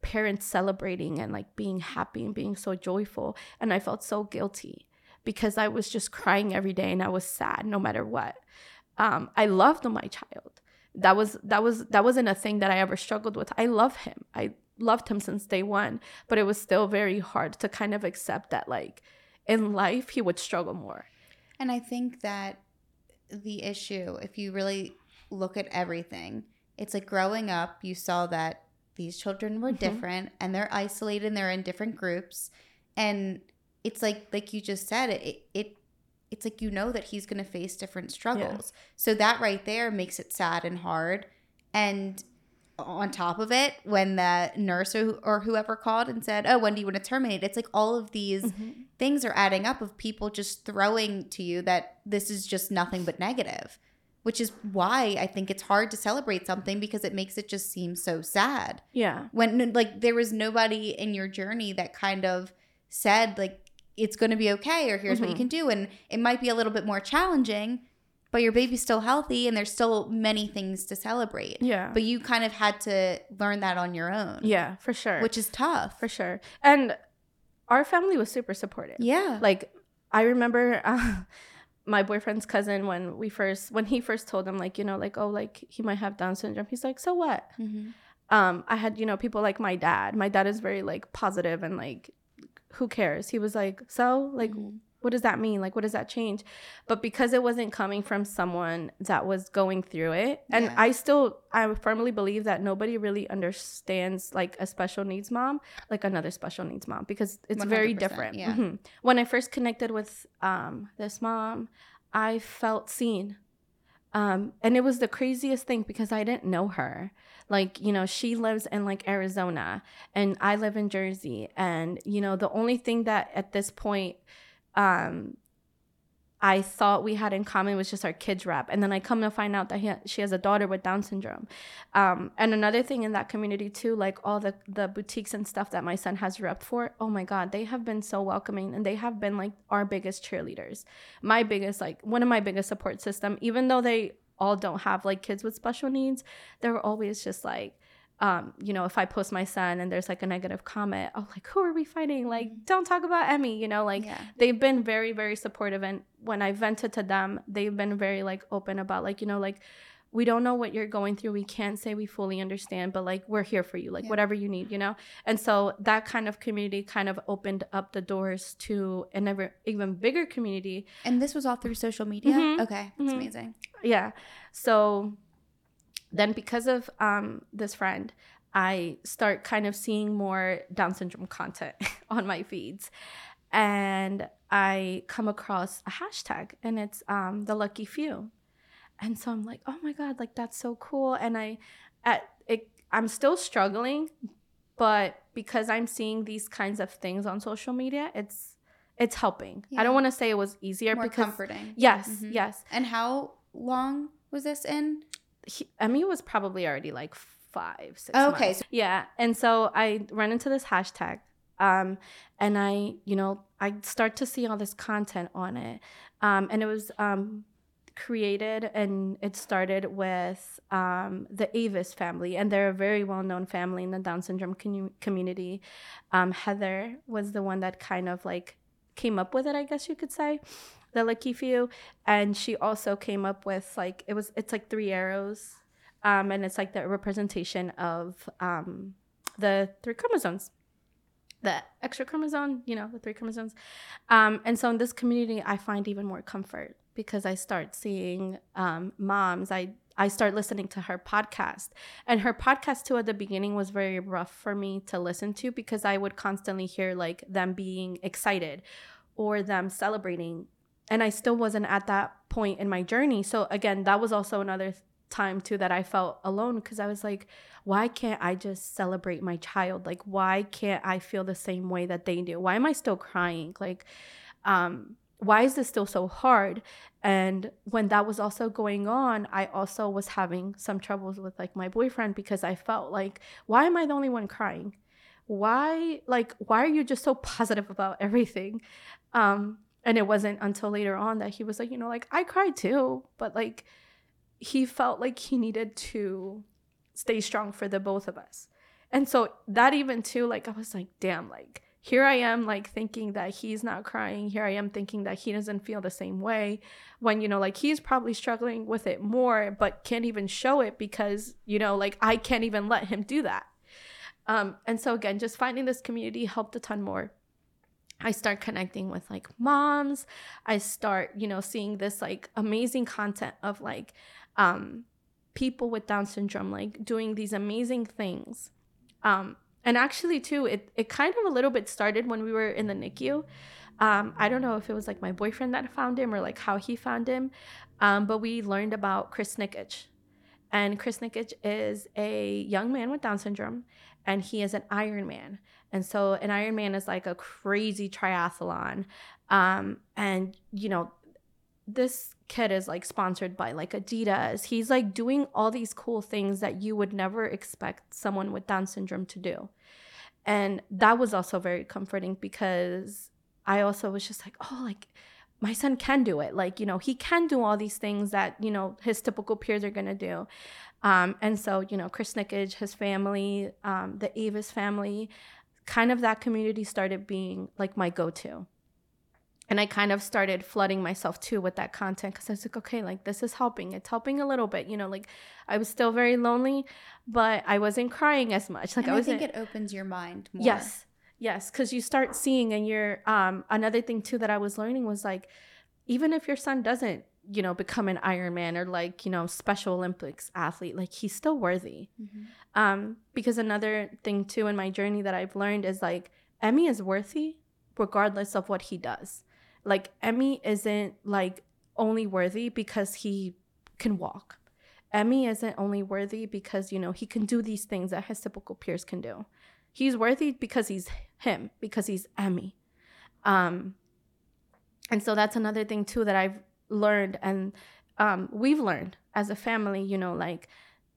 parents celebrating and like being happy and being so joyful. And I felt so guilty because I was just crying every day and I was sad no matter what um, I loved my child. That was that was that wasn't a thing that I ever struggled with. I love him. I loved him since day one, but it was still very hard to kind of accept that like in life he would struggle more. And I think that the issue, if you really look at everything, it's like growing up, you saw that these children were Mhm. different and they're isolated and they're in different groups. And it's like like you just said, it it it's like you know that he's gonna face different struggles. So that right there makes it sad and hard. And on top of it, when the nurse or, or whoever called and said, Oh, when do you want to terminate? It's like all of these mm-hmm. things are adding up of people just throwing to you that this is just nothing but negative which is why i think it's hard to celebrate something because it makes it just seem so sad Yeah. when like there was nobody in your journey that kind of said like it's going to be okay or here's what you Mhm. can do and it might be a little bit more challenging but your baby's still healthy and there's still many things to celebrate Yeah. but you kind of had to learn that on your own yeah, for sure. which is tough for sure. And our family was super supportive. yeah Like I remember uh, my boyfriend's cousin when we first when he first told him like, you know, like oh like he might have down syndrome. He's like, "So what?" hmm um i had you know people like my dad my dad is very like positive and like who cares he was like so like Mhm. what does that mean like what does that change but because it wasn't coming from someone that was going through it and i still i firmly believe that nobody really understands like a special needs mom like another special needs mom because it's very different yeah. Mhm. when i first connected with um this mom i felt seen um, and it was the craziest thing because I didn't know her. Like, you know, she lives in like Arizona and I live in Jersey. And, you know, the only thing that at this point um, I thought we had in common was just our kids rap. And then I come to find out that he, she has a daughter with Down syndrome. Um, and another thing in that community too, like all the, the boutiques and stuff that my son has rep for, oh my God, they have been so welcoming and they have been like our biggest cheerleaders my biggest like one of my biggest support system even though they all don't have like kids with special needs they're always just like um you know if i post my son and there's like a negative comment oh like who are we fighting like don't talk about emmy you know like yeah they've been very very supportive and when i vented to them they've been very like open about like you know like we don't know what you're going through we can't say we fully understand but like we're here for you like Yeah. whatever you need you know and so that kind of community kind of opened up the doors to an ever even bigger community And this was all through social media? Mhm. Okay. That's Mhm. amazing. yeah so then because of um this friend I start kind of seeing more Down syndrome content on my feeds. And I come across a hashtag and it's um, the lucky few. And so I'm like, oh my God, like that's so cool. And I, at it, I'm still struggling, but because I'm seeing these kinds of things on social media, it's it's helping. Yeah. I don't want to say it was easier More because comforting. Yes, mm-hmm. yes. And how long was this in? He, Emmy was probably already like five, six. Okay. Yeah, and so I run into this hashtag, um, and I, you know, I start to see all this content on it, um, and it was um created and it started with um, the Avis family, and they're a very well known family in the Down syndrome com- community. Um, Heather was the one that kind of like came up with it, I guess you could say, the Lucky Few, and she also came up with like it was it's like three arrows, um, and it's like the representation of um, the three chromosomes the extra chromosome, you know, the three chromosomes. Um, and so in this community, I find even more comfort because I start seeing um, moms. I I start listening to her podcast, and her podcast too at the beginning was very rough for me to listen to because I would constantly hear like them being excited or them celebrating, and I still wasn't at that point in my journey. So again, that was also another time too that I felt alone because I was like, why can't I just celebrate my child? Like, why can't I feel the same way that they do? Why am I still crying? Like, um, why is this still so hard? And when that was also going on, I also was having some troubles with like my boyfriend because I felt like, why am I the only one crying? Why, like, why are you just so positive about everything? Um, and it wasn't until later on that he was like, you know, like, I cried too, but like, he felt like he needed to stay strong for the both of us. And so that even too, like, I was like, damn, like, here I am like thinking that he's not crying. Here I am thinking that he doesn't feel the same way when, you know, like he's probably struggling with it more, but can't even show it because, you know, like I can't even let him do that. Um, and so again, just finding this community helped a ton more. I start connecting with like moms. I start, you know, seeing this like amazing content of like um, people with Down syndrome, like doing these amazing things. Um, and actually too it, it kind of a little bit started when we were in the nicu um, i don't know if it was like my boyfriend that found him or like how he found him um, but we learned about chris nikic and chris nikic is a young man with down syndrome and he is an ironman and so an ironman is like a crazy triathlon um, and you know this kid is like sponsored by like Adidas. He's like doing all these cool things that you would never expect someone with Down syndrome to do. And that was also very comforting because I also was just like, oh, like my son can do it. Like, you know, he can do all these things that, you know, his typical peers are going to do. Um, and so, you know, Chris Nikic, his family, um, the Avis family, kind of that community started being like my go to and I kind of started flooding myself too with that content because I was like, okay, like this is helping. It's helping a little bit, you know. Like I was still very lonely, but I wasn't crying as much. Like and I was. I think it opens your mind more. Yes, yes, because you start seeing, and you're. Um, another thing too that I was learning was like, even if your son doesn't, you know, become an Ironman or like you know Special Olympics athlete, like he's still worthy. Mm-hmm. Um, because another thing too in my journey that I've learned is like Emmy is worthy regardless of what he does like Emmy isn't like only worthy because he can walk. Emmy isn't only worthy because, you know, he can do these things that his typical peers can do. He's worthy because he's him, because he's Emmy. Um, and so that's another thing too that I've learned and um, we've learned as a family, you know, like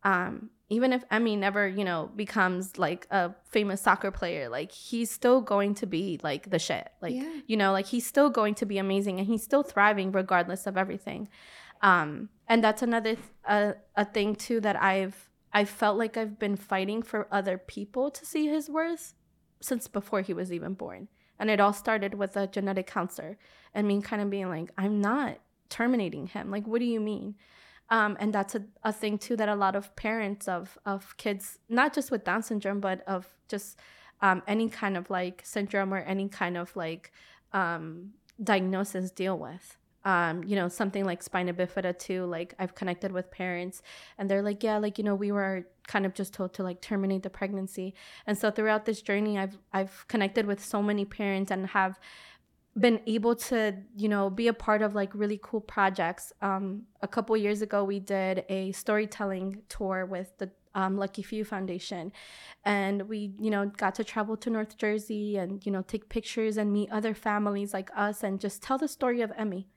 um, even if Emmy never, you know, becomes like a famous soccer player, like he's still going to be like the shit. Like, yeah. you know, like he's still going to be amazing and he's still thriving regardless of everything. Um, and that's another th- a, a thing too that I've I felt like I've been fighting for other people to see his worth since before he was even born. And it all started with a genetic counselor and me kind of being like, I'm not terminating him. Like, what do you mean? Um, and that's a, a thing too that a lot of parents of of kids, not just with Down syndrome, but of just um, any kind of like syndrome or any kind of like um, diagnosis deal with. Um, you know, something like spina bifida too. Like I've connected with parents and they're like, yeah, like, you know, we were kind of just told to like terminate the pregnancy. And so throughout this journey, I've I've connected with so many parents and have been able to you know be a part of like really cool projects. Um, a couple years ago we did a storytelling tour with the um, lucky few foundation. And we you know got to travel to north jersey and you know take pictures and meet other families like us and just tell the story of emmy.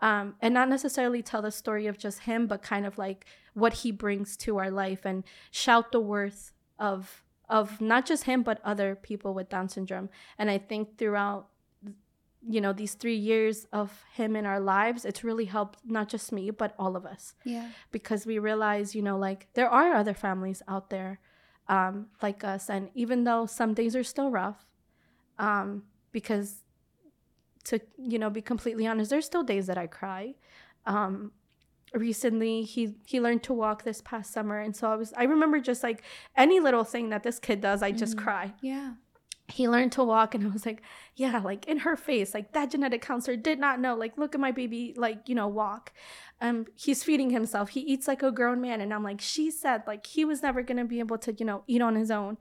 Um, and not necessarily tell the story of just him but kind of like what he brings to our life and shout the worth of of not just him but other people with down syndrome. And i think throughout you know these three years of him in our lives it's really helped not just me but all of us Yeah. because we realize you know like there are other families out there um, like us and even though some days are still rough um, because to you know be completely honest there's still days that i cry um, recently he he learned to walk this past summer and so i was i remember just like any little thing that this kid does i just Mhm. cry Yeah. He learned to walk and i was like yeah like in her face like that genetic counselor did not know like look at my baby like you know walk. Um he's feeding himself. He eats like a grown man and i'm like she said like he was never going to be able to you know eat on his own.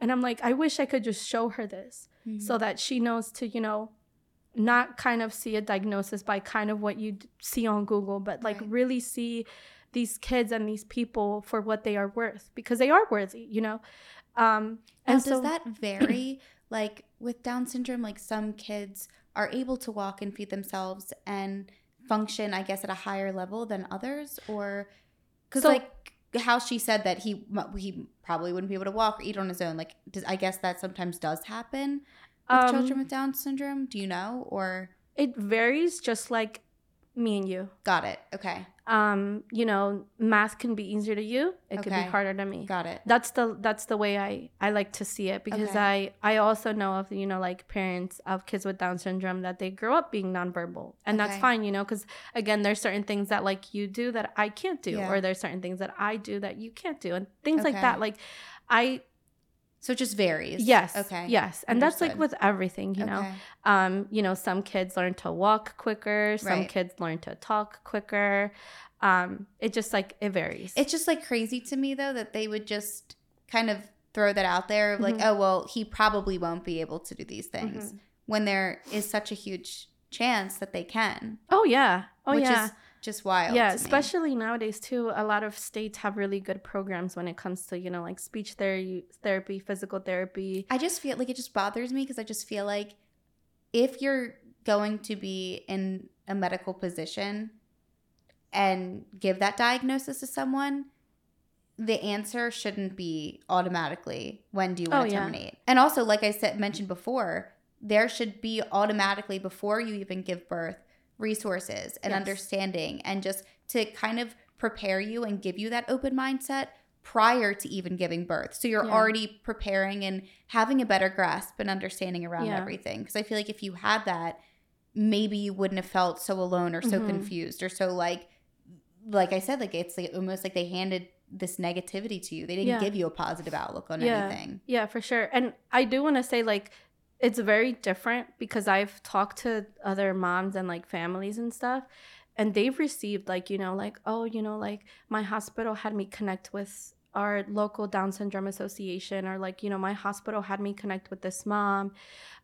And i'm like i wish i could just show her this so that she knows to you know not kind of see a diagnosis by kind of what you see on google but like Right. really see these kids and these people for what they are worth because they are worthy you know um Now, and does so that vary? like with Down syndrome, like some kids are able to walk and feed themselves and function, I guess, at a higher level than others, or because So- like how she said that he he probably wouldn't be able to walk or eat on his own. Like, does I guess that sometimes does happen with Um, children with Down syndrome? Do you know or it varies just like me and you got it? Okay, um you know math can be easier to you it could be harder to me got it. that's the that's the way i i like to see it because Okay. i i also know of you know like parents of kids with down syndrome that they grow up being nonverbal and that's fine you know because again there's certain things that like you do that i can't do Yeah. or there's certain things that i do that you can't do and things like that like i So it just varies. yes Okay. yes and that's like with everything you know Okay. um you know some kids learn to walk quicker some Right. kids learn to talk quicker um it just like it varies It's just like crazy to me though that they would just kind of throw that out there of like, Mhm. oh well, he probably won't be able to do these things Mhm. when there is such a huge chance that they can. oh yeah oh which yeah is just wild. yeah especially nowadays too a lot of states have really good programs when it comes to you know like speech therapy therapy physical therapy I just feel like it just bothers me because I just feel like if you're going to be in a medical position and give that diagnosis to someone, the answer shouldn't be automatically when do you want Oh, to yeah. terminate. And also, like I said mentioned before, there should be automatically before you even give birth resources and Yes. understanding and just to kind of prepare you and give you that open mindset prior to even giving birth. So you're Yeah. already preparing and having a better grasp and understanding around Yeah. everything. Because I feel like if you had that, maybe you wouldn't have felt so alone or so Mhm. confused or so like, like I said, like it's like almost like they handed this negativity to you. They didn't Yeah. give you a positive outlook on anything. Yeah, for sure. And I do want to say like it's very different because I've talked to other moms and like families and stuff and they've received like, you know, like oh, you know, like my hospital had me connect with our local Down syndrome association or like, you know, my hospital had me connect with this mom.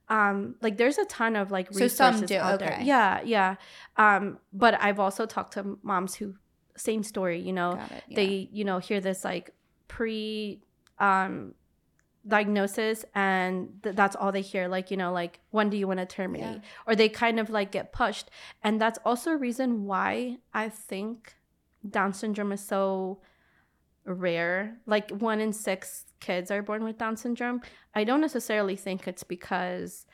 Um like there's a ton of like So resources some do, out there. Yeah, yeah. Um but I've also talked to moms who same story, you know, it. Yeah. they you know hear this like pre um diagnosis and th- that's all they hear like you know like when do you want to terminate? Yeah. or they kind of like get pushed. And that's also a reason why i think down syndrome is so rare. Like one in six kids are born with down syndrome. I don't necessarily think it's because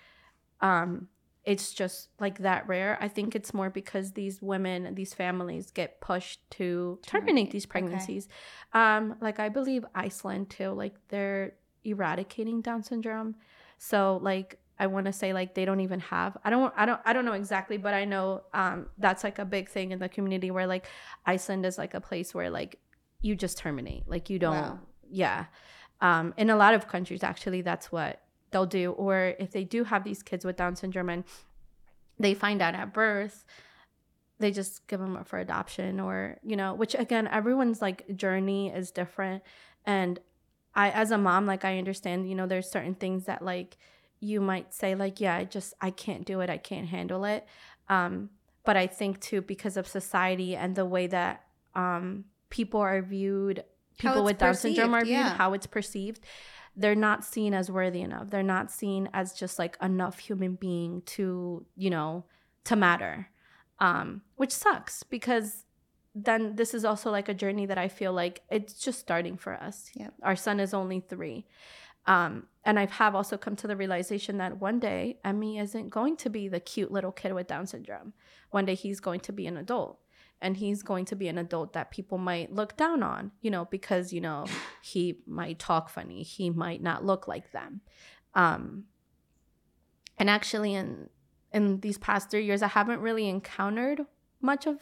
um it's just like that rare. I think it's more because these women these families get pushed to terminate Terminate, these okay. pregnancies. Um like i believe iceland too like they're eradicating down syndrome. So like i want to say like they don't even have i don't i don't i don't know exactly but i know um that's like a big thing in the community where like iceland is like a place where like you just terminate like you don't Wow. yeah. Um in a lot of countries actually that's what they'll do. Or if they do have these kids with down syndrome and they find out at birth they just give them up for adoption or you know which again everyone's like journey is different. And i as a mom like i understand you know there's certain things that like you might say like yeah i just i can't do it i can't handle it. Um but i think too because of society and the way that um people are viewed people with down syndrome are viewed yeah. how it's perceived they're not seen as worthy enough. They're not seen as just like enough human being to you know to matter. Um which sucks because then this is also like a journey that i feel like it's just starting for us. Yeah. our son is only three. Um and i have also come to the realization that one day emmy isn't going to be the cute little kid with down syndrome. One day he's going to be an adult and he's going to be an adult that people might look down on you know because you know he might talk funny. He might not look like them. Um and actually in in these past three years i haven't really encountered much of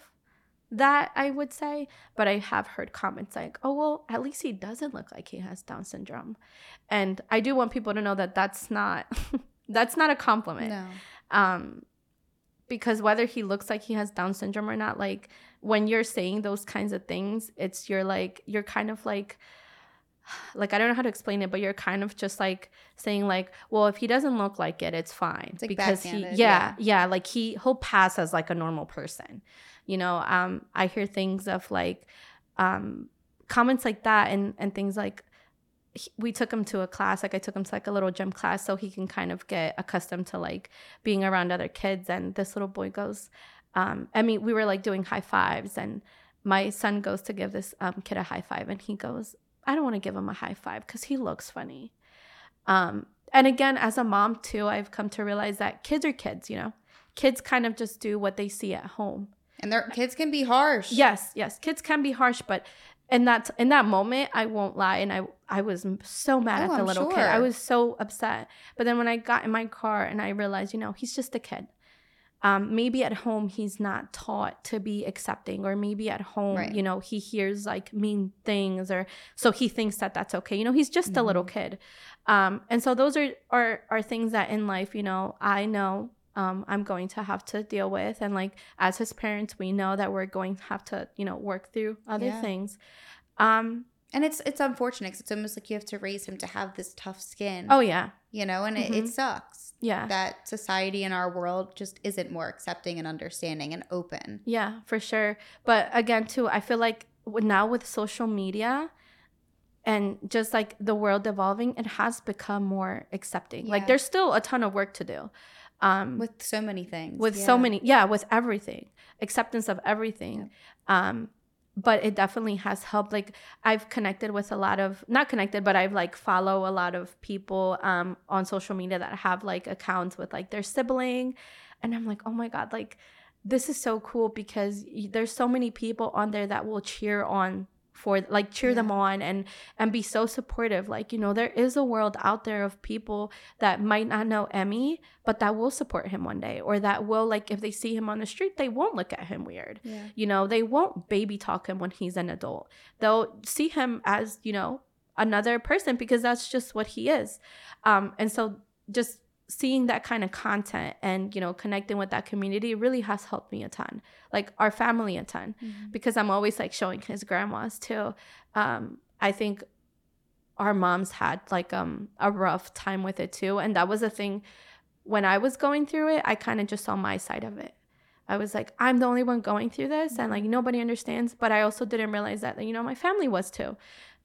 that i would say but i have heard comments like oh well at least he doesn't look like he has down syndrome. And i do want people to know that that's not that's not a compliment. No. um because whether he looks like he has down syndrome or not like when you're saying those kinds of things it's you're like you're kind of like like i don't know how to explain it but you're kind of just like saying like well if he doesn't look like it it's fine. It's, like, because he backhanded, yeah, yeah like he he'll pass as like a normal person you know um i hear things of like um comments like that and and things like he- we took him to a class like i took him to like a little gym class so he can kind of get accustomed to like being around other kids. And this little boy goes um i mean we were like doing high fives and my son goes to give this um, kid a high five and he goes i don't want to give him a high five because he looks funny. Um and again as a mom too i've come to realize that kids are kids you know? Kids kind of just do what they see at home And their kids can be harsh. Yes, yes. Kids can be harsh, but in that in that moment, I won't lie, and I I was so mad Oh, at the I'm little kid. I was so upset. But then when I got in my car and I realized, you know, he's just a kid. Um, maybe at home he's not taught to be accepting, or maybe at home, Right. you know, he hears like mean things, or so he thinks that that's okay. You know, he's just a little Mhm. kid. Um, and so those are are are things that in life, you know, I know um, I'm going to have to deal with. And like as his parents, we know that we're going to have to, you know, work through other Yeah. things. Um, And it's it's unfortunate 'cause it's almost like you have to raise him to have this tough skin. oh yeah, you know, and it, Mhm. it sucks yeah, that society in our world just isn't more accepting and understanding and open. yeah, for sure. But again, too, I feel like now with social media and just like the world evolving, it has become more accepting. yeah. Like there's still a ton of work to do. Um, With so many things. with so many yeah with everything acceptance of everything. Um but it definitely has helped like i've connected with a lot of not connected but i've like follow a lot of people um on social media that have like accounts with like their sibling. And i'm like oh my god like this is so cool because there's so many people on there that will cheer on for like cheer them on and and be so supportive. Like you know there is a world out there of people that might not know emmy but that will support him one day or that will like if they see him on the street they won't look at him weird. Yeah. you know they won't baby talk him when he's an adult. They'll see him as you know another person because that's just what he is. Um and so just seeing that kind of content and you know connecting with that community really has helped me a ton like our family a ton Mhm. because I'm always like showing his grandmas too. Um, I think our moms had like um a rough time with it too, and that was a thing when I was going through it. I kind of just saw my side of it. I was like, I'm the only one going through this, and like nobody understands. But I also didn't realize that you know my family was too.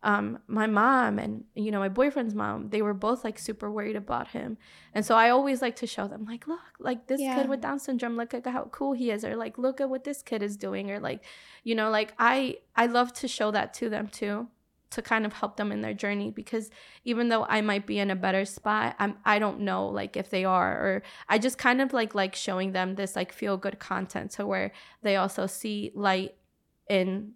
Um, my mom and you know my boyfriend's mom, they were both like super worried about him, and so I always like to show them like, look, like this Yeah. kid with Down syndrome, look at how cool he is, or like look at what this kid is doing, or like you know like i i love to show that to them too to kind of help them in their journey because even though i might be in a better spot i'm i don't know like if they are or i just kind of like like showing them this like feel good content to where they also see light in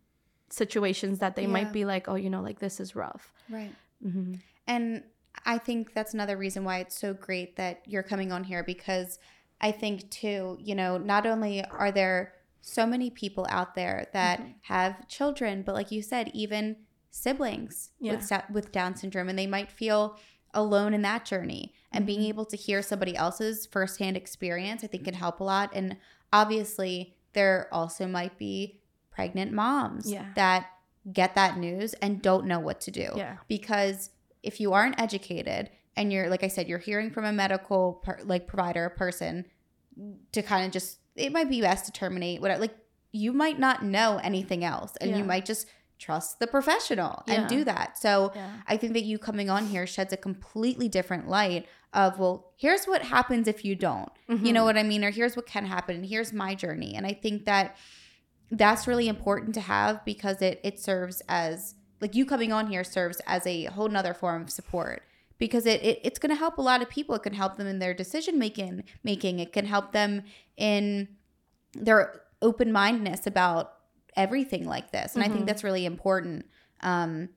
situations that they Yeah. might be like oh you know like this is rough Right. hmm And I think that's another reason why it's so great that you're coming on here because I think too, you know, not only are there so many people out there that Mhm. have children, but like you said, even siblings Yeah. with with Down syndrome, and they might feel alone in that journey. And being Mhm. able to hear somebody else's firsthand experience, I think can help a lot. And obviously, there also might be pregnant moms Yeah. that get that news and don't know what to do. Yeah. Because if you aren't educated and you're like I said, you're hearing from a medical per, like provider, person to kind of just it might be best to terminate what like you might not know anything else and Yeah. you might just trust the professional and do that. So Yeah. I think that you coming on here sheds a completely different light of well, here's what happens if you don't. You know Mhm. what I mean? Or here's what can happen and here's my journey. And I think that that's really important to have because it it serves as like you coming on here serves as a whole nother form of support because it, it it's going to help a lot of people it can help them in their decision making making it can help them in their open-mindedness about everything like this and i think Mhm. that's really important um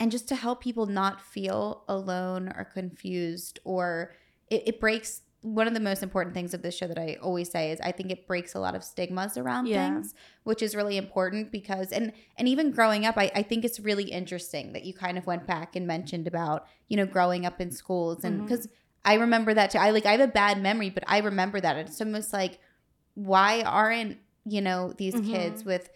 and just to help people not feel alone or confused or it, it breaks one of the most important things of this show that i always say is i think it breaks a lot of stigmas around Yeah. things which is really important because and and even growing up I, I think it's really interesting that you kind of went back and mentioned about you know growing up in schools and because i remember that too i like i have a bad memory but i remember that it's almost like why aren't you know these Mhm. kids with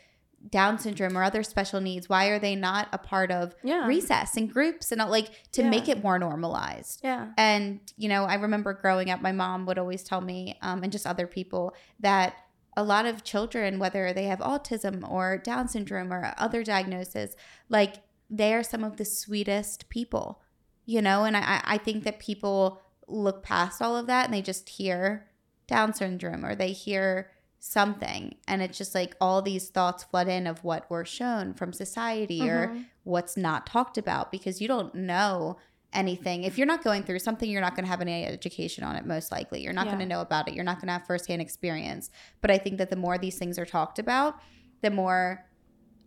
down syndrome or other special needs why are they not a part of Yeah. recess and groups and all, like to Yeah. make it more normalized Yeah. and, you know, I remember growing up, my mom would always tell me, um, and just other people, that a lot of children, whether they have autism or Down syndrome or other diagnoses, like they are some of the sweetest people, you know? And I, I think that people look past all of that and they just hear Down syndrome or they hear something. And it's just like all these thoughts flood in of what we're shown from society or Mhm. what's not talked about because you don't know anything. If you're not going through something, you're not going to have any education on it, most likely. You're not Yeah. going to know about it. You're not going to have firsthand experience. But I think that the more these things are talked about, the more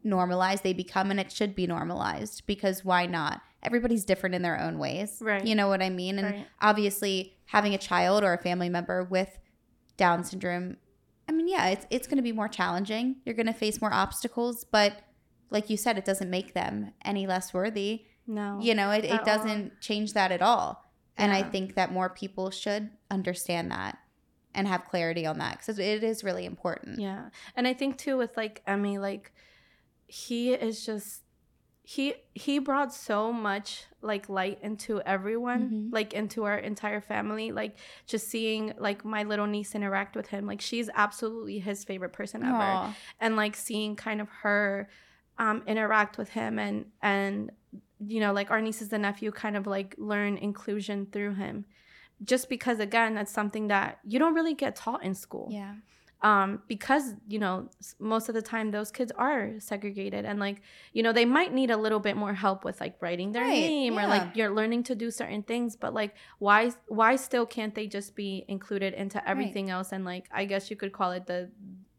normalized they become. And it should be normalized because why not? Everybody's different in their own ways. Right. You know what I mean? And Right. obviously, having a child or a family member with Down syndrome, I mean, yeah, it's, it's going to be more challenging. You're going to face more obstacles. But like you said, it doesn't make them any less worthy No. you know it, it doesn't change that at all and i think that more people should understand that and have clarity on that because it is really important Yeah. And I think too with like Emmy, like he is just he he brought so much like light into everyone, Mhm. like into our entire family. Like just seeing like my little niece interact with him. Like she's absolutely his favorite person ever. Aw. and like seeing kind of her um interact with him and and you know like our nieces and nephew kind of like learn inclusion through him just because again that's something that you don't really get taught in school yeah um because you know most of the time those kids are segregated and like you know they might need a little bit more help with like writing their Right, name or like you're learning to do certain things but like why why still can't they just be included into everything else and like i guess you could call it the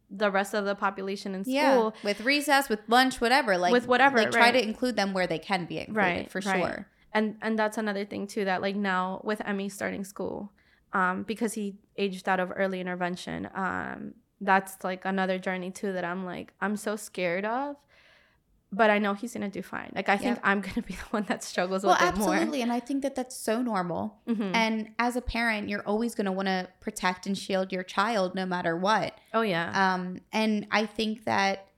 the rest of the population in school yeah with recess with lunch whatever like With whatever, like try to include them where they can be included Right, for right. sure. And and that's another thing too that like now with Emmy starting school, um, because he aged out of early intervention, um, that's like another journey too that I'm like I'm so scared of, but I know he's gonna do fine. Like I think I'm gonna be the one that struggles well with it more. Well, absolutely and i think that that's so normal Mhm. and as a parent you're always to want to protect and shield your child no matter what oh yeah, Um, and I think that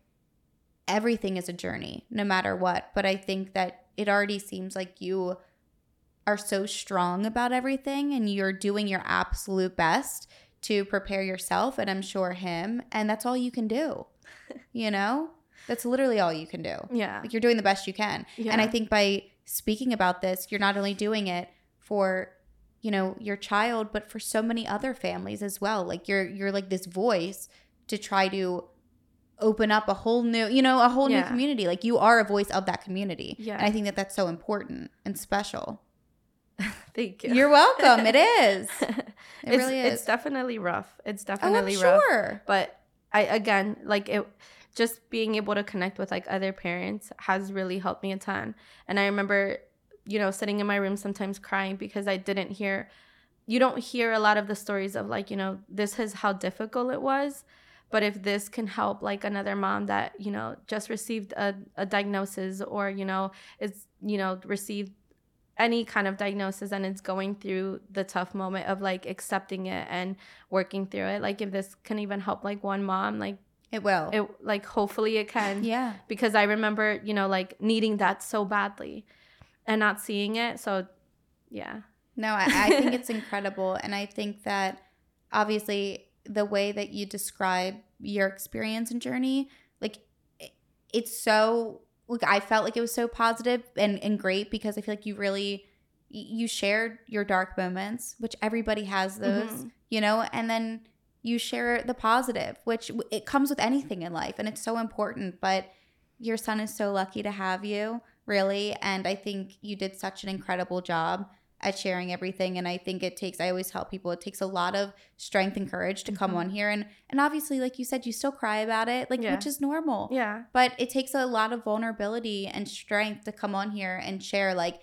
everything is a journey, no matter what. But I think that it already seems like you are so strong about everything and you're doing your absolute best to prepare yourself and I'm sure him. And that's all you can do. you know? That's literally all you can do. yeah, Like you're doing the best you can. yeah. And I think by speaking about this, you're not only doing it for, you know, your child, but for so many other families as well. Like you're you're like this voice to try to open up a whole new, you know, a whole new community. Like you are a voice of that community. Yeah. And I think that that's so important and special. thank you. You're welcome. it is. it It really is. It's definitely rough. It's definitely Oh, I'm definitely rough. sure. but i again like it just being able to connect with like other parents has really helped me a ton and i remember you know sitting in my room sometimes crying because i didn't hear you don't hear a lot of the stories of like you know this is how difficult it was but if this can help like another mom that you know just received a, a diagnosis or you know is you know received any kind of diagnosis and it's going through the tough moment of like accepting it and working through it like if this can even help like one mom like It will. It like hopefully it can. yeah. Because I remember, you know, like needing that so badly and not seeing it. So yeah. No, I, I think it's incredible. And I think that obviously the way that you describe your experience and journey, like it's so like I felt like it was so positive and, and great because I feel like you really you shared your dark moments, which everybody has those, Mhm. you know, and then you share the positive, which it comes with anything in life and it's so important, but your son is so lucky to have you, really, and I think you did such an incredible job at sharing everything and I think it takes I always tell people it takes a lot of strength and courage to come Mhm. on here and and obviously like you said you still cry about it, like Yeah. which is normal. Yeah. But it takes a lot of vulnerability and strength to come on here and share like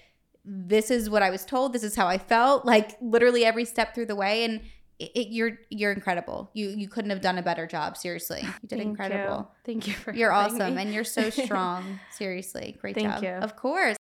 this is what I was told, this is how I felt, like literally every step through the way and it, it, you're you're incredible. You you couldn't have done a better job, seriously. You did Thank incredible. You. Thank you for You're awesome me. and you're so strong. Seriously. Great Thank job. you. Of course.